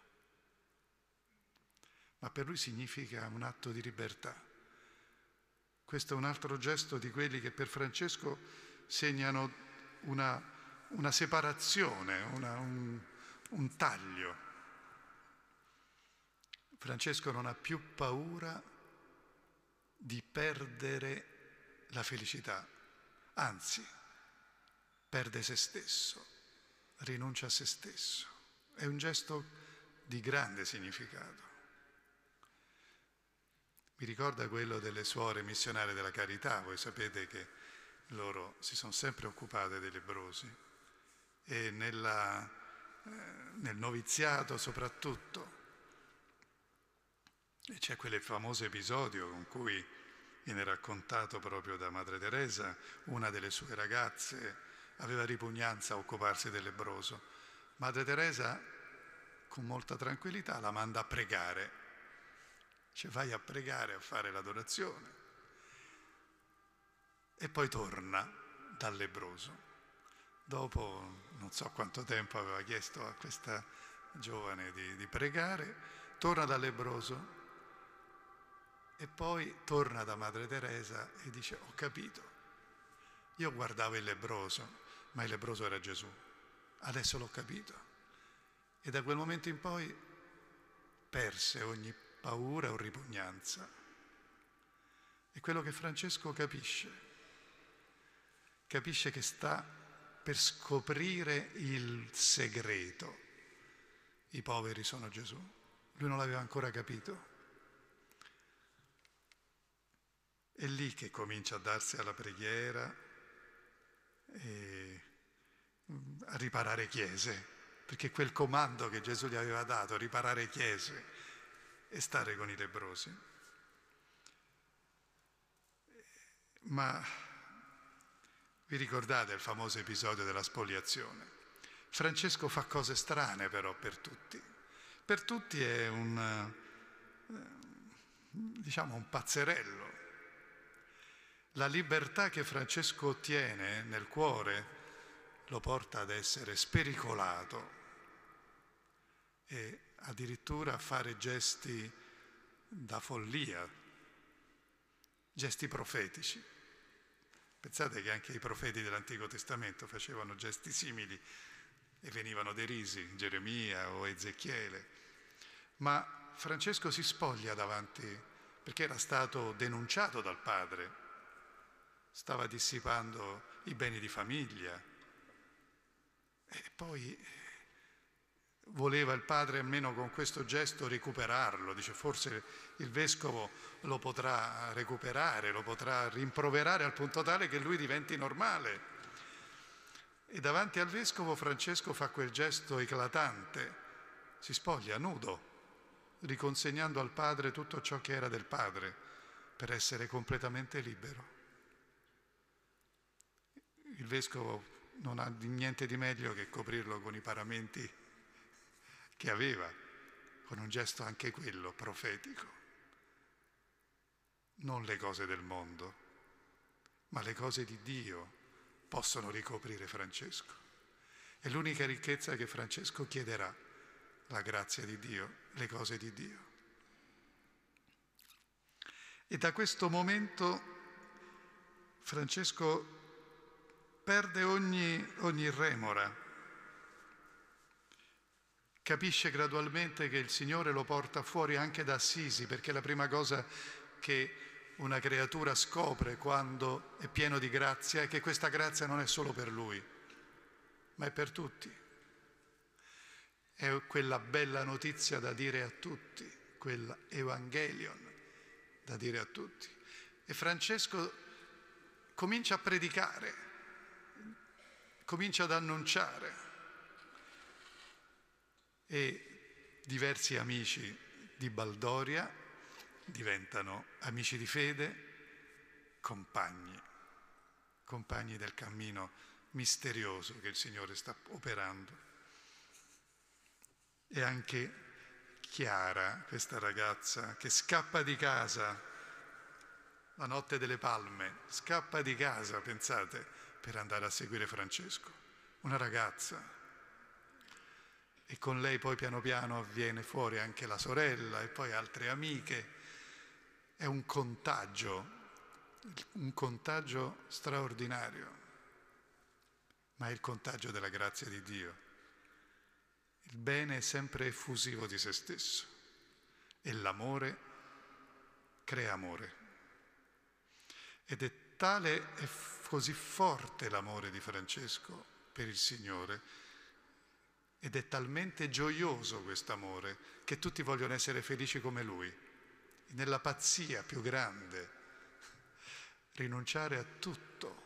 Ma per lui significa un atto di libertà. Questo è un altro gesto di quelli che per Francesco segnano una, una separazione, una, un, un taglio. Francesco non ha più paura perdere la felicità, anzi perde se stesso, rinuncia a se stesso. È un gesto di grande significato. Mi ricorda quello delle suore missionarie della carità, voi sapete che loro si sono sempre occupate dei lebrosi e nella, eh, nel noviziato soprattutto. E c'è quel famoso episodio con cui viene raccontato proprio da Madre Teresa, una delle sue ragazze aveva ripugnanza a occuparsi del lebroso. Madre Teresa con molta tranquillità la manda a pregare, cioè vai a pregare, a fare l'adorazione e poi torna dal lebroso. Dopo non so quanto tempo aveva chiesto a questa giovane di, di pregare, torna dal lebroso e poi torna da Madre Teresa e dice, ho capito, io guardavo il lebroso, ma il lebroso era Gesù, adesso l'ho capito. E da quel momento in poi perse ogni paura o ripugnanza. È quello che Francesco capisce. Capisce che sta per scoprire il segreto. I poveri sono Gesù. Lui non l'aveva ancora capito. È lì che comincia a darsi alla preghiera e mm, a riparare chiese, perché quel comando che Gesù gli aveva dato, riparare chiese e stare con i lebrosi. Ma vi ricordate il famoso episodio della spoliazione? Francesco fa cose strane però per tutti. Per tutti è un, eh, diciamo, un pazzerello, la libertà che Francesco ottiene nel cuore lo porta ad essere spericolato e addirittura a fare gesti da follia, gesti profetici. Pensate che anche i profeti dell'Antico Testamento facevano gesti simili e venivano derisi, Geremia o Ezechiele. Ma Francesco si spoglia davanti perché era stato denunciato dal padre stava dissipando i beni di famiglia e poi voleva il padre almeno con questo gesto recuperarlo, dice forse il vescovo lo potrà recuperare, lo potrà rimproverare al punto tale che lui diventi normale. E davanti al vescovo Francesco fa quel gesto eclatante, si spoglia nudo, riconsegnando al padre tutto ciò che era del padre per essere completamente libero. Il vescovo non ha niente di meglio che coprirlo con i paramenti che aveva, con un gesto anche quello profetico. Non le cose del mondo, ma le cose di Dio possono ricoprire Francesco. È l'unica ricchezza che Francesco chiederà, la grazia di Dio, le cose di Dio. E da questo momento Francesco perde ogni, ogni remora, capisce gradualmente che il Signore lo porta fuori anche da Assisi, perché la prima cosa che una creatura scopre quando è pieno di grazia è che questa grazia non è solo per lui, ma è per tutti. È quella bella notizia da dire a tutti, quella Evangelion da dire a tutti. E Francesco comincia a predicare, comincia ad annunciare e diversi amici di Baldoria diventano amici di fede, compagni, compagni del cammino misterioso che il Signore sta operando. E anche Chiara, questa ragazza che scappa di casa la notte delle palme, scappa di casa, pensate, per andare a seguire Francesco. Una ragazza e con lei poi piano piano viene fuori anche la sorella e poi altre amiche. È un contagio, un contagio straordinario, ma è il contagio della grazia di Dio. Il bene è sempre effusivo di se stesso e l'amore crea amore. Ed è tale e così forte l'amore di Francesco per il Signore ed è talmente gioioso questo amore che tutti vogliono essere felici come lui, nella pazzia più grande, rinunciare a tutto.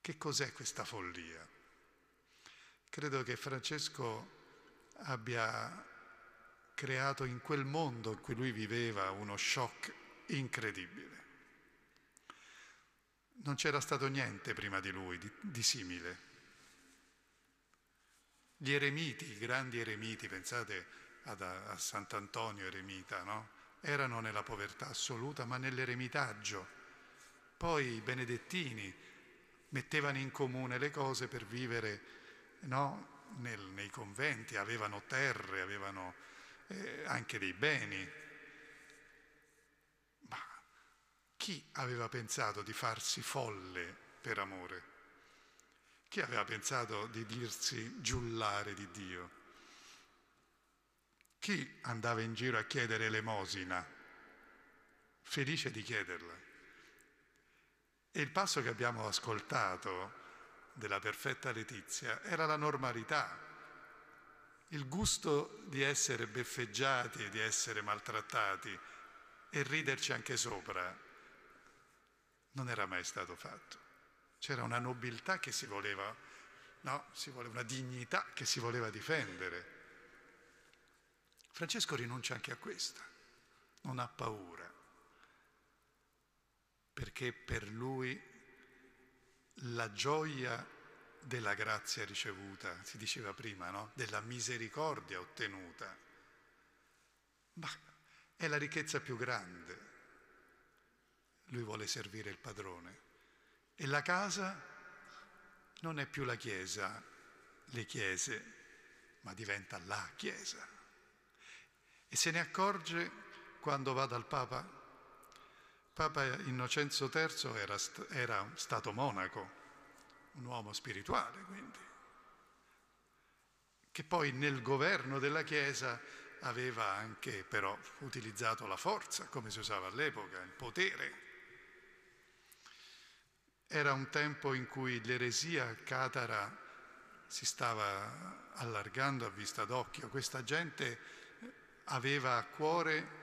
Che cos'è questa follia? Credo che Francesco abbia creato in quel mondo in cui lui viveva uno shock incredibile. Non c'era stato niente prima di lui di, di simile. Gli eremiti, i grandi eremiti, pensate ad, a Sant'Antonio eremita, no? Erano nella povertà assoluta, ma nell'eremitaggio. Poi i benedettini mettevano in comune le cose per vivere no? Nel, nei conventi, avevano terre, avevano eh, anche dei beni. Ma chi aveva pensato di farsi folle per amore? Chi aveva pensato di dirsi giullare di Dio? Chi andava in giro a chiedere elemosina? Felice di chiederla. E il passo che abbiamo ascoltato della perfetta Letizia era la normalità, il gusto di essere beffeggiati di essere maltrattati e riderci anche sopra non era mai stato fatto. C'era una nobiltà che si voleva, no? Si voleva una dignità che si voleva difendere. Francesco rinuncia anche a questa, non ha paura, perché per lui la gioia della grazia ricevuta, si diceva prima, no? della misericordia ottenuta, ma è la ricchezza più grande. Lui vuole servire il padrone. E la casa non è più la chiesa, le chiese, ma diventa la chiesa. E se ne accorge quando va dal Papa. Papa Innocenzo III era, era stato monaco, un uomo spirituale quindi, che poi nel governo della Chiesa aveva anche però utilizzato la forza, come si usava all'epoca, il potere era un tempo in cui l'eresia catara si stava allargando a vista d'occhio. Questa gente aveva a cuore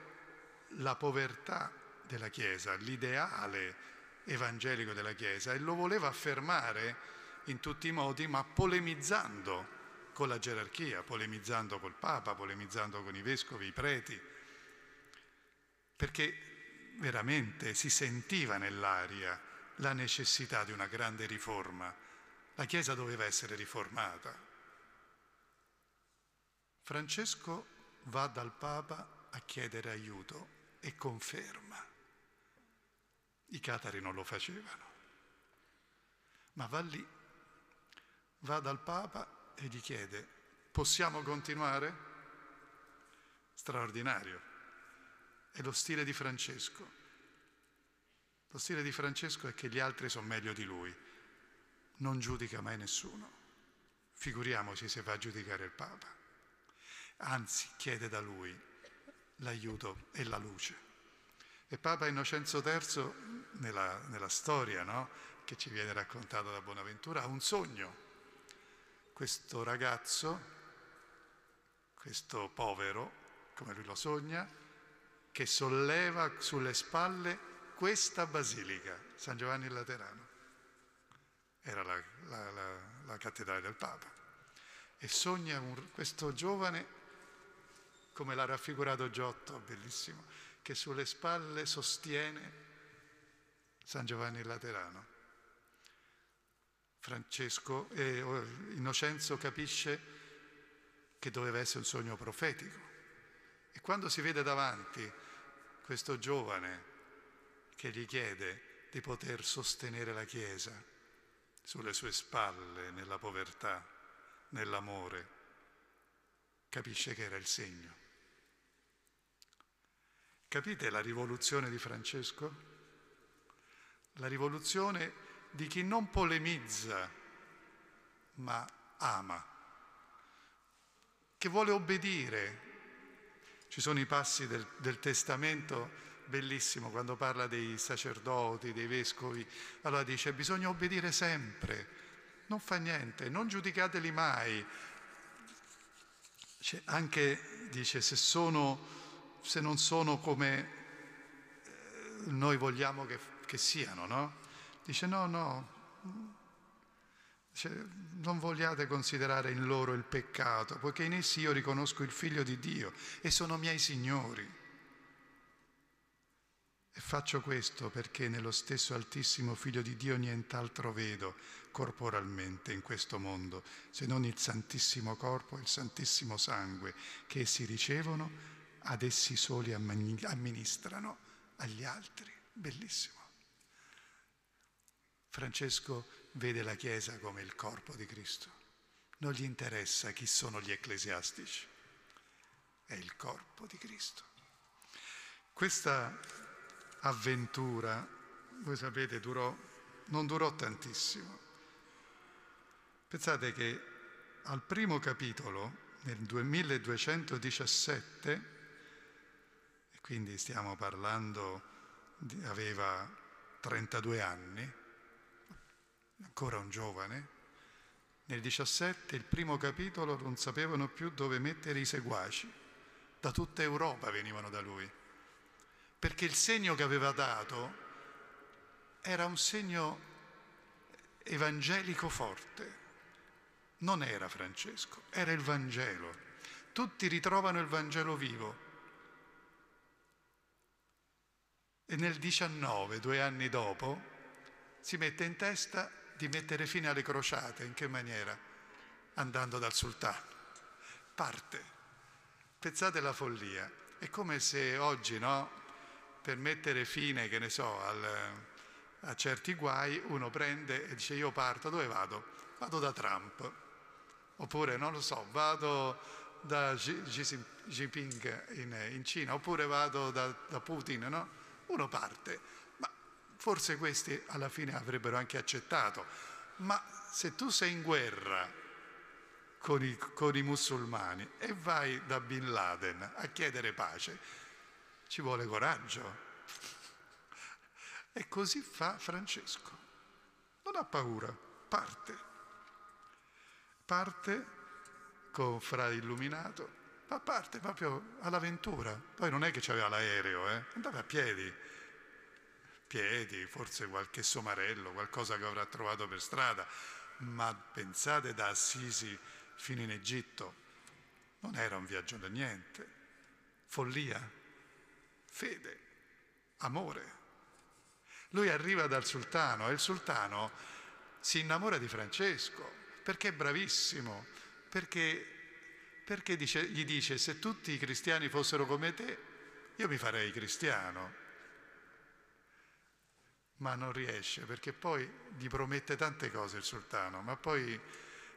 la povertà della Chiesa, l'ideale evangelico della Chiesa e lo voleva affermare in tutti i modi, ma polemizzando con la gerarchia, polemizzando col Papa, polemizzando con i vescovi, i preti, perché veramente si sentiva nell'aria la necessità di una grande riforma. La Chiesa doveva essere riformata. Francesco va dal Papa a chiedere aiuto e conferma. I catari non lo facevano, ma va lì, va dal Papa e gli chiede, possiamo continuare? Straordinario. È lo stile di Francesco. Lo stile di Francesco è che gli altri sono meglio di lui, non giudica mai nessuno. Figuriamoci se va a giudicare il Papa. Anzi, chiede da lui l'aiuto e la luce. E Papa Innocenzo III, nella, nella storia no, che ci viene raccontata da Bonaventura, ha un sogno. Questo ragazzo, questo povero, come lui lo sogna, che solleva sulle spalle questa basilica, San Giovanni Laterano. Era la, la, la, la cattedrale del Papa. E sogna un, questo giovane, come l'ha raffigurato Giotto, bellissimo, che sulle spalle sostiene San Giovanni Laterano. Francesco, eh, Innocenzo capisce che doveva essere un sogno profetico. E quando si vede davanti questo giovane che gli chiede di poter sostenere la Chiesa sulle sue spalle, nella povertà, nell'amore, capisce che era il segno. Capite la rivoluzione di Francesco? La rivoluzione di chi non polemizza, ma ama, che vuole obbedire. Ci sono i passi del, del testamento bellissimo quando parla dei sacerdoti, dei vescovi, allora dice bisogna obbedire sempre, non fa niente, non giudicateli mai. Cioè, anche dice se, sono, se non sono come eh, noi vogliamo che, che siano, no? Dice no, no, dice, non vogliate considerare in loro il peccato, poiché in essi io riconosco il figlio di Dio e sono miei signori. E faccio questo perché nello stesso Altissimo Figlio di Dio nient'altro vedo corporalmente in questo mondo, se non il Santissimo Corpo e il Santissimo Sangue che essi ricevono, ad essi soli amministrano agli altri. Bellissimo. Francesco vede la Chiesa come il corpo di Cristo. Non gli interessa chi sono gli ecclesiastici, è il corpo di Cristo. Questa avventura, voi sapete, durò, non durò tantissimo. Pensate che al primo capitolo, nel 2217, e quindi stiamo parlando, di, aveva 32 anni, ancora un giovane, nel 17, il primo capitolo, non sapevano più dove mettere i seguaci. Da tutta Europa venivano da lui perché il segno che aveva dato era un segno evangelico forte. Non era Francesco, era il Vangelo. Tutti ritrovano il Vangelo vivo. E nel 19, due anni dopo, si mette in testa di mettere fine alle crociate. In che maniera? Andando dal sultano. Parte. Pensate alla follia. È come se oggi, no? Per mettere fine, che ne so, al, a certi guai, uno prende e dice io parto, dove vado? Vado da Trump, oppure non lo so, vado da Xi Jinping in, in Cina, oppure vado da, da Putin, no? Uno parte, ma forse questi alla fine avrebbero anche accettato, ma se tu sei in guerra con i, con i musulmani e vai da Bin Laden a chiedere pace, ci vuole coraggio. E così fa Francesco. Non ha paura, parte. parte con Fra Illuminato, ma parte proprio all'avventura. Poi non è che c'aveva l'aereo, eh? andava a piedi, piedi, forse qualche somarello, qualcosa che avrà trovato per strada, ma pensate da Assisi fino in Egitto, non era un viaggio da niente, follia, fede, amore. Lui arriva dal sultano e il sultano si innamora di Francesco perché è bravissimo, perché, perché dice, gli dice se tutti i cristiani fossero come te, io mi farei cristiano. Ma non riesce perché poi gli promette tante cose il sultano, ma poi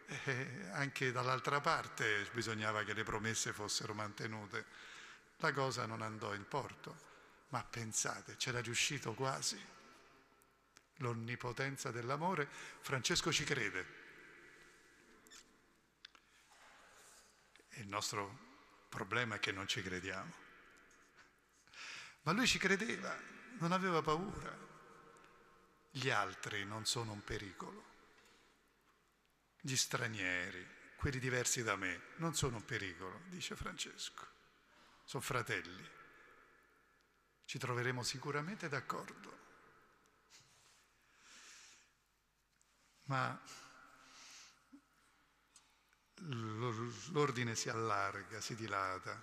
eh, anche dall'altra parte bisognava che le promesse fossero mantenute. La cosa non andò in porto, ma pensate, c'era riuscito quasi. L'onnipotenza dell'amore, Francesco ci crede. Il nostro problema è che non ci crediamo. Ma lui ci credeva, non aveva paura. Gli altri non sono un pericolo. Gli stranieri, quelli diversi da me, non sono un pericolo, dice Francesco. Sono fratelli. Ci troveremo sicuramente d'accordo. Ma l'ordine si allarga, si dilata.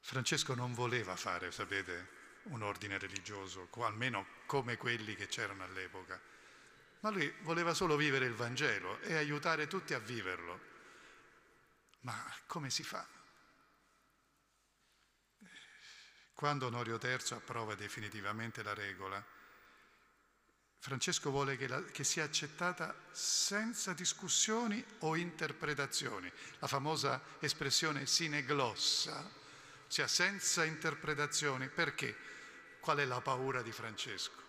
Francesco non voleva fare, sapete, un ordine religioso, almeno come quelli che c'erano all'epoca ma lui voleva solo vivere il Vangelo e aiutare tutti a viverlo. Ma come si fa? Quando Onorio III approva definitivamente la regola, Francesco vuole che, la, che, sia accettata senza discussioni o interpretazioni, la famosa espressione sine glossa, cioè senza interpretazioni. Perché? Qual è la paura di Francesco?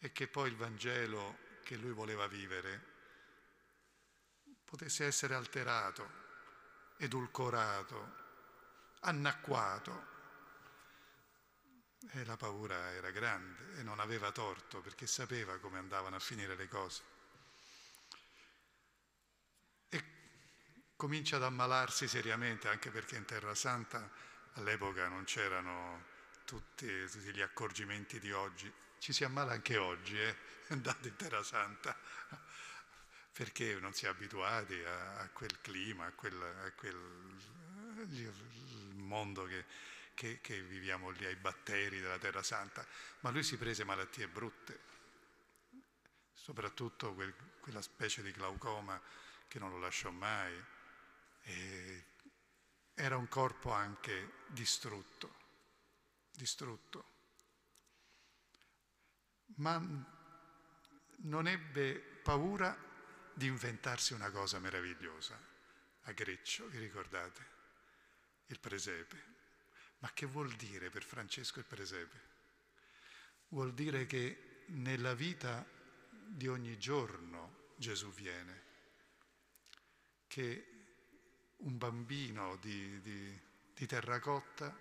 e che poi il Vangelo che lui voleva vivere potesse essere alterato, edulcorato, annacquato. E la paura era grande e non aveva torto perché sapeva come andavano a finire le cose. E comincia ad ammalarsi seriamente anche perché in Terra Santa all'epoca non c'erano tutti, tutti gli accorgimenti di oggi ci si ammala anche oggi, eh? andando in Terra Santa, perché non si è abituati a, a quel clima, a quel, a quel mondo che, che, che, viviamo lì, ai batteri della Terra Santa. Ma lui si prese malattie brutte, soprattutto quel, quella specie di glaucoma che non lo lasciò mai. E era un corpo anche distrutto, distrutto ma non ebbe paura di inventarsi una cosa meravigliosa. A Greccio, vi ricordate? Il presepe. Ma che vuol dire per Francesco il presepe? Vuol dire che nella vita di ogni giorno Gesù viene, che un bambino di, di, di terracotta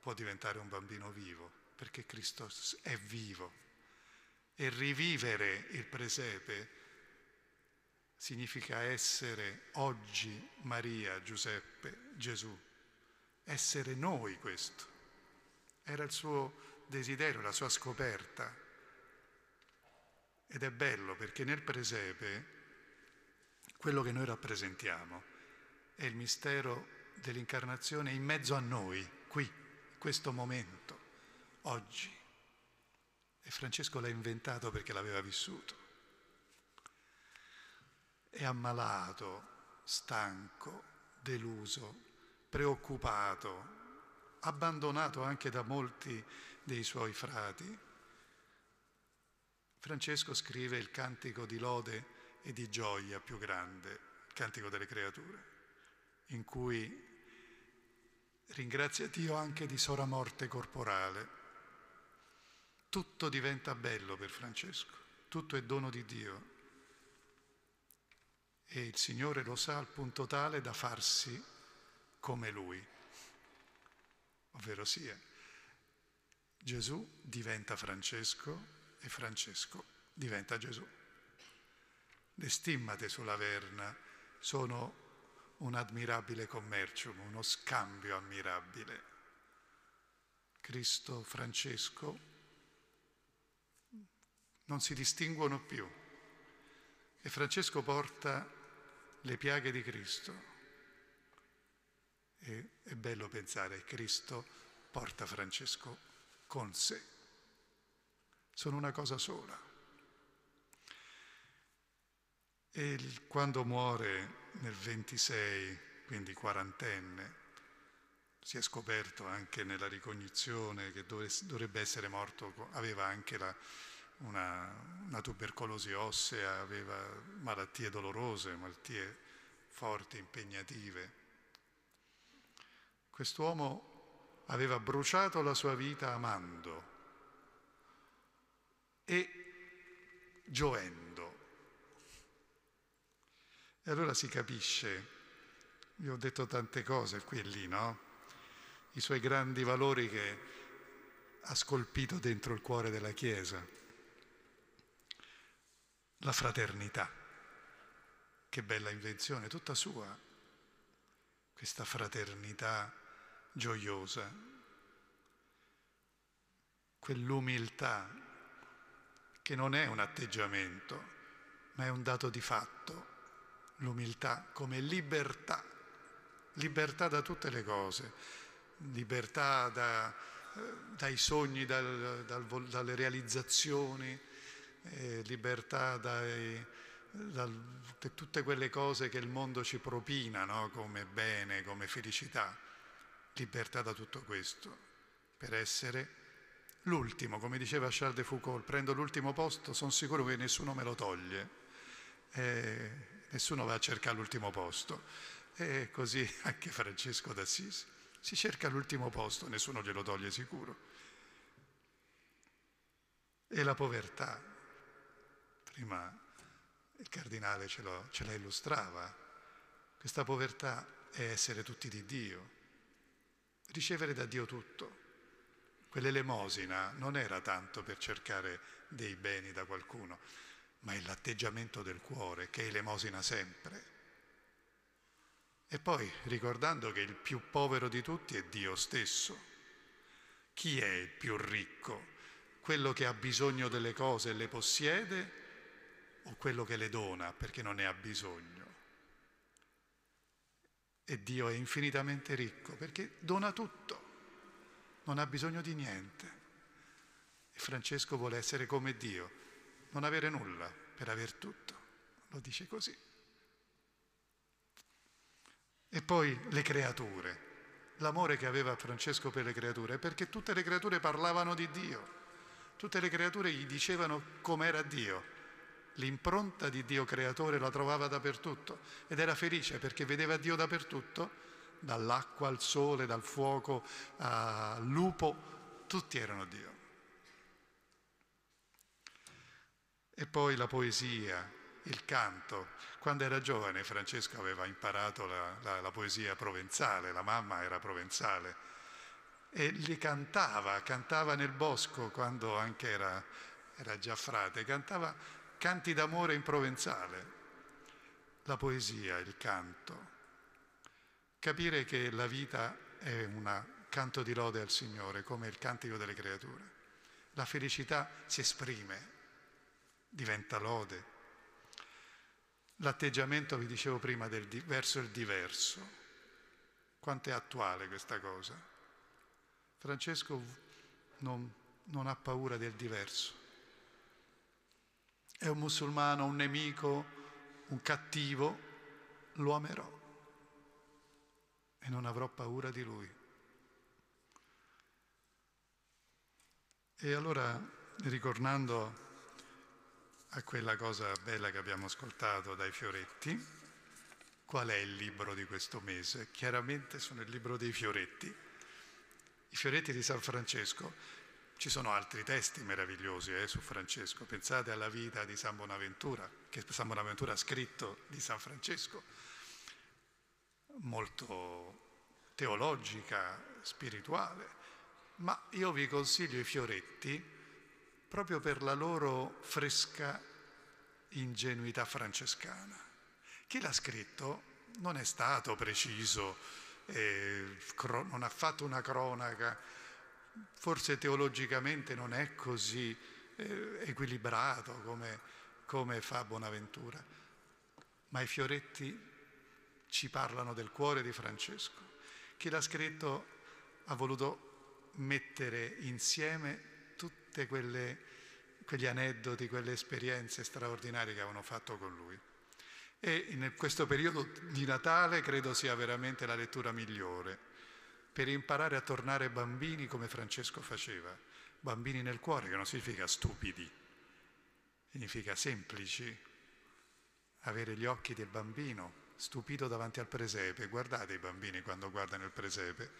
può diventare un bambino vivo, perché Cristo è vivo e rivivere il presepe significa essere oggi Maria, Giuseppe, Gesù, essere noi questo. Era il suo desiderio, la sua scoperta. Ed è bello perché nel presepe quello che noi rappresentiamo è il mistero dell'incarnazione in mezzo a noi, qui, in questo momento, oggi. E Francesco l'ha inventato perché l'aveva vissuto. È ammalato, stanco, deluso, preoccupato, abbandonato anche da molti dei suoi frati. Francesco scrive il cantico di lode e di gioia più grande, il cantico delle creature, in cui ringrazia Dio anche di sora morte corporale tutto diventa bello per Francesco, tutto è dono di Dio. E il Signore lo sa al punto tale da farsi come Lui, ovvero sia Gesù diventa Francesco e Francesco diventa Gesù. le stimmate sulla Verna sono un admirabile commercio, uno scambio ammirabile. Cristo, Francesco non si distinguono più e Francesco porta le piaghe di Cristo. E è bello pensare che Cristo porta Francesco con sé. Sono una cosa sola. E quando muore nel 26, quindi quarantenne, si è scoperto anche nella ricognizione che dovrebbe essere morto, aveva anche la, una, una tubercolosi ossea, aveva malattie dolorose, malattie forti, impegnative. Quest'uomo aveva bruciato la sua vita amando e gioendo. E allora si capisce, io ho detto tante cose qui e lì, no? I suoi grandi valori che ha scolpito dentro il cuore della Chiesa. La fraternità, che bella invenzione, tutta sua, questa fraternità gioiosa, quell'umiltà che non è un atteggiamento, ma è un dato di fatto. L'umiltà come libertà, libertà da tutte le cose, libertà da, eh, dai sogni, dal, dal, dalle realizzazioni, eh, libertà dai, da tutte quelle cose che il mondo ci propina no? come bene, come felicità, libertà da tutto questo, per essere l'ultimo, come diceva Charles de Foucault, prendo l'ultimo posto, sono sicuro che nessuno me lo toglie. Eh, nessuno va a cercare l'ultimo posto. E così anche Francesco d'Assisi. Si cerca l'ultimo posto, nessuno glielo toglie sicuro. E la povertà, prima il cardinale ce, ce la illustrava, questa povertà è essere tutti di Dio, ricevere da Dio tutto. Quell'elemosina non era tanto per cercare dei beni da qualcuno, ma è l'atteggiamento del cuore che elemosina sempre. E poi ricordando che il più povero di tutti è Dio stesso. Chi è il più ricco? Quello che ha bisogno delle cose e le possiede o quello che le dona perché non ne ha bisogno? E Dio è infinitamente ricco perché dona tutto, non ha bisogno di niente. E Francesco vuole essere come Dio, non avere nulla per aver tutto. Lo dice così. E poi le creature, l'amore che aveva Francesco per le creature, perché tutte le creature parlavano di Dio, tutte le creature gli dicevano com'era Dio. L'impronta di Dio creatore la trovava dappertutto ed era felice perché vedeva Dio dappertutto, dall'acqua al sole, dal fuoco al lupo, tutti erano Dio. E poi la poesia, il canto. Quando era giovane Francesco aveva imparato la, la, la poesia provenzale, la mamma era provenzale e li cantava, cantava nel bosco quando anche era, era già frate, cantava canti d'amore in provenzale, la poesia, il canto. Capire che la vita è un canto di lode al Signore, come il cantico delle creature. La felicità si esprime diventa lode. L'atteggiamento, vi dicevo prima, del, verso il diverso. Quanto è attuale questa cosa? Francesco non, non ha paura del diverso. È un musulmano, un nemico, un cattivo, lo amerò e non avrò paura di lui. E allora, ritornando a quella cosa bella che abbiamo ascoltato dai fioretti. Qual è il libro di questo mese? Chiaramente sono il libro dei fioretti. I fioretti di San Francesco. Ci sono altri testi meravigliosi eh, su Francesco. Pensate alla vita di San Bonaventura, che San Bonaventura ha scritto di San Francesco, molto teologica, spirituale. Ma io vi consiglio i fioretti proprio per la loro fresca ingenuità francescana. Chi l'ha scritto non è stato preciso, eh, non ha fatto una cronaca, forse teologicamente non è così eh, equilibrato come, come fa Bonaventura, ma i fioretti ci parlano del cuore di Francesco. Chi l'ha scritto ha voluto mettere insieme tutti quegli aneddoti, quelle esperienze straordinarie che avevano fatto con lui. E in questo periodo di Natale credo sia veramente la lettura migliore per imparare a tornare bambini come Francesco faceva, bambini nel cuore, che non significa stupidi, significa semplici, avere gli occhi del bambino, stupito davanti al presepe. Guardate i bambini quando guardano il presepe,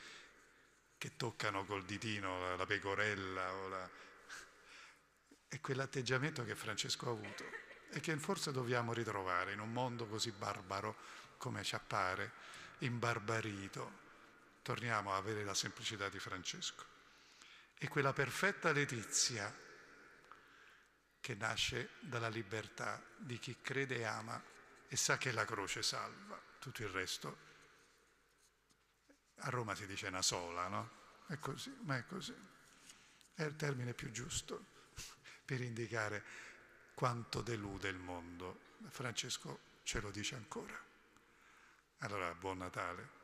che toccano col ditino la, pecorella o la... È quell'atteggiamento che Francesco ha avuto e che forse dobbiamo ritrovare in un mondo così barbaro come ci appare, imbarbarito. Torniamo a avere la semplicità di Francesco. E quella perfetta letizia che nasce dalla libertà di chi crede e ama e sa che la croce salva, tutto il resto. A Roma si dice una sola, no? È così, ma è così. È il termine più giusto per indicare quanto delude il mondo. Francesco ce lo dice ancora. Allora, buon Natale.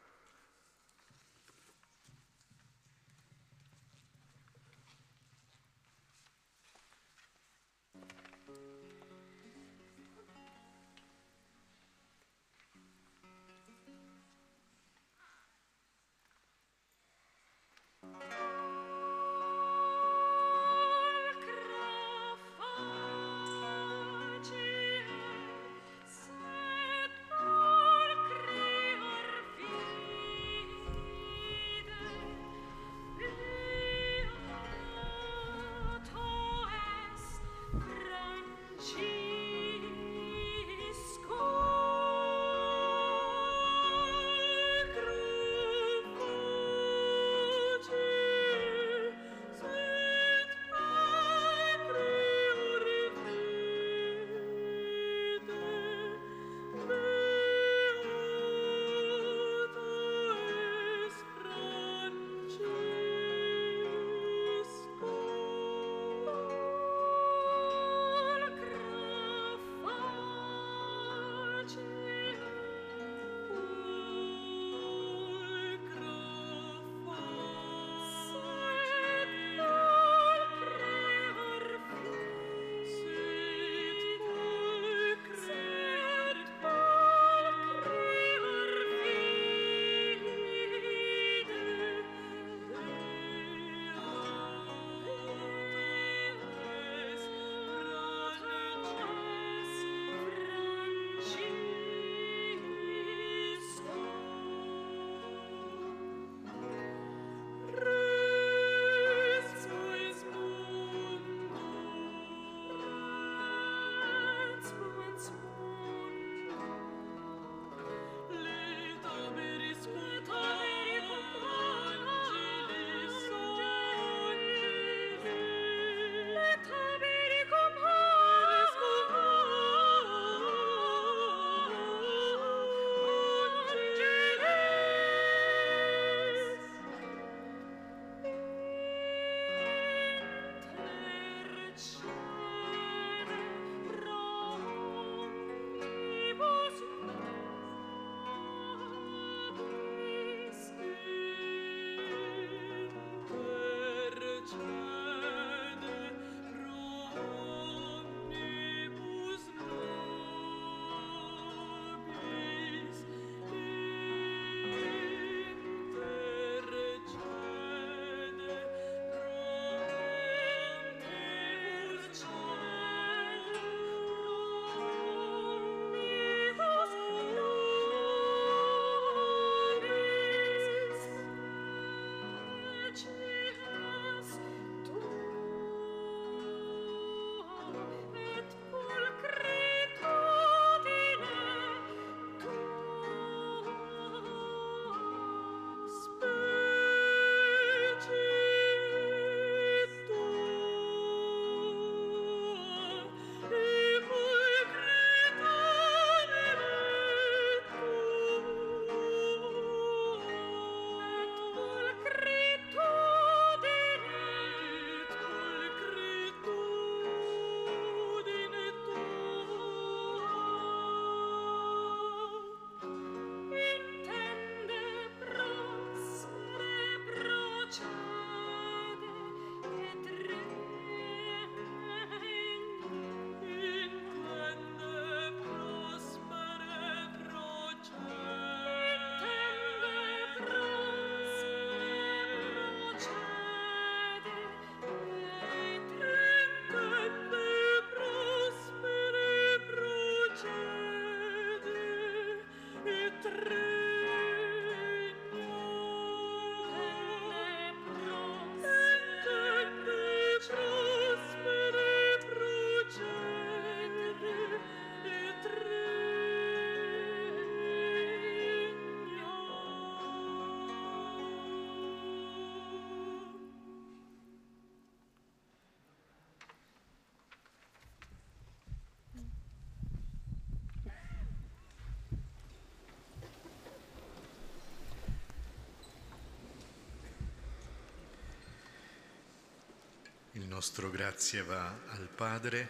Nostro grazie va al Padre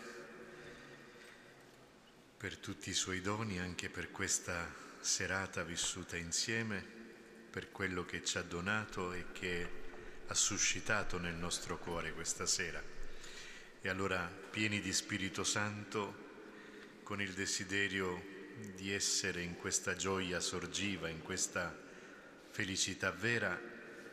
per tutti i suoi doni, anche per questa serata vissuta insieme, per quello che ci ha donato e che ha suscitato nel nostro cuore questa sera. E allora, pieni di Spirito Santo, con il desiderio di essere in questa gioia sorgiva, in questa felicità vera,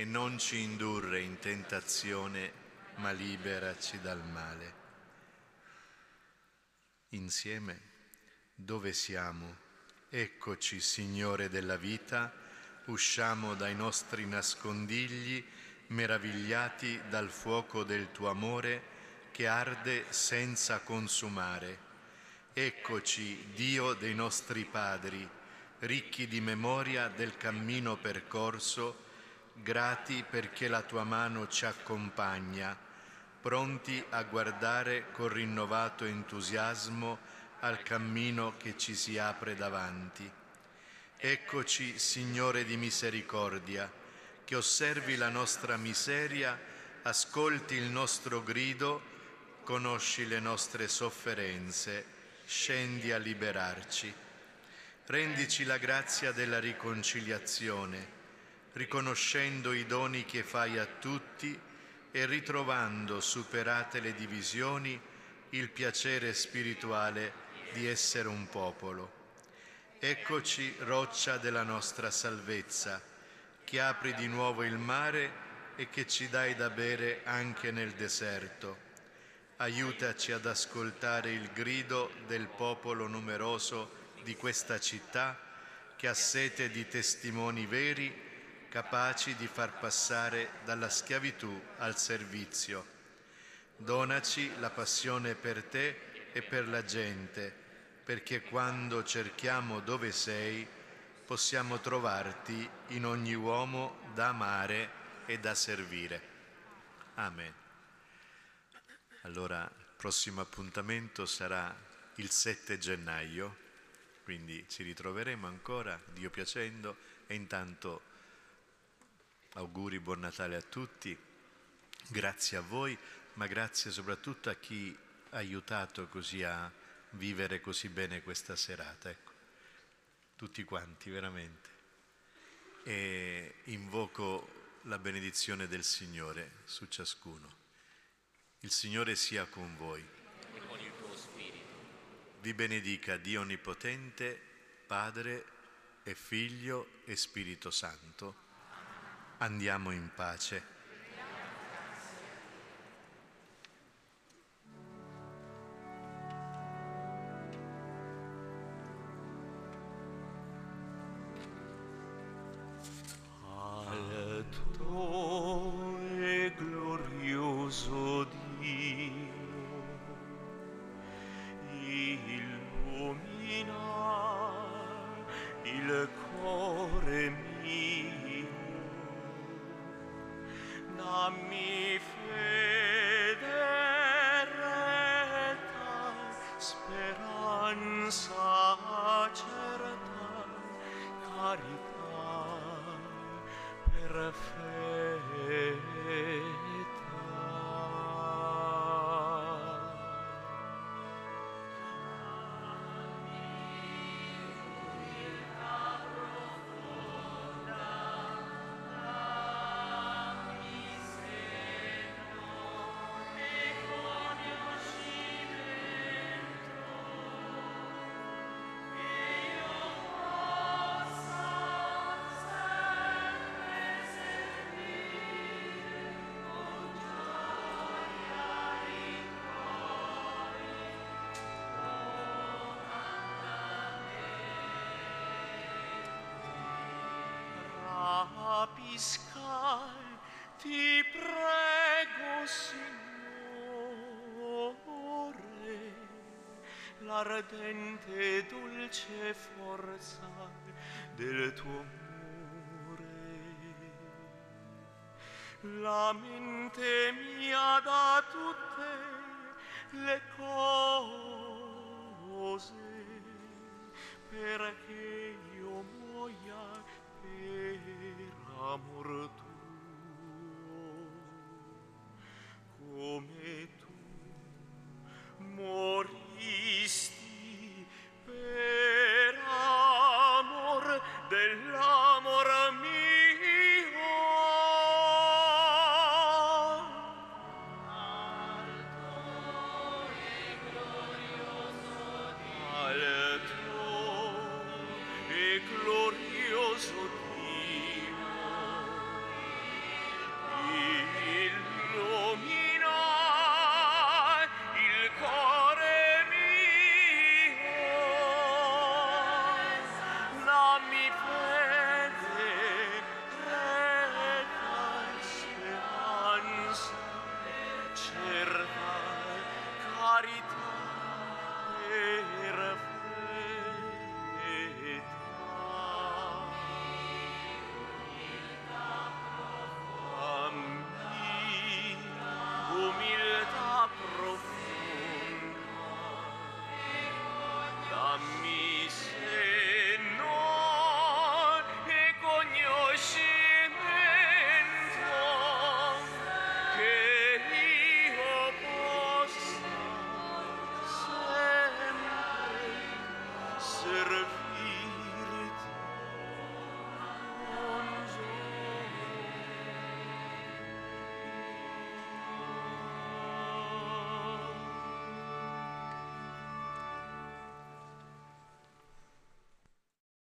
e non ci indurre in tentazione, ma liberaci dal male. Insieme, dove siamo? Eccoci, Signore della vita, usciamo dai nostri nascondigli, meravigliati dal fuoco del tuo amore che arde senza consumare. Eccoci, Dio dei nostri padri, ricchi di memoria del cammino percorso, grati perché la tua mano ci accompagna, pronti a guardare con rinnovato entusiasmo al cammino che ci si apre davanti. Eccoci, Signore di misericordia, che osservi la nostra miseria, ascolti il nostro grido, conosci le nostre sofferenze, scendi a liberarci. Rendici la grazia della riconciliazione riconoscendo i doni che fai a tutti e ritrovando, superate le divisioni, il piacere spirituale di essere un popolo. Eccoci, roccia della nostra salvezza, che apri di nuovo il mare e che ci dai da bere anche nel deserto. Aiutaci ad ascoltare il grido del popolo numeroso di questa città che ha sete di testimoni veri capaci di far passare dalla schiavitù al servizio. Donaci la passione per te e per la gente, perché quando cerchiamo dove sei, possiamo trovarti in ogni uomo da amare e da servire. Amen. Allora, il prossimo appuntamento sarà il 7 gennaio, quindi ci ritroveremo ancora, Dio piacendo, e intanto Auguri, buon Natale a tutti, grazie a voi, ma grazie soprattutto a chi ha aiutato così a vivere così bene questa serata. Ecco. Tutti quanti, veramente. E invoco la benedizione del Signore su ciascuno. Il Signore sia con voi. E con il tuo spirito. Vi benedica Dio Onnipotente, Padre e Figlio e Spirito Santo. Andiamo in pace. L'ardente dolce forza del tuo amore. La mente mia da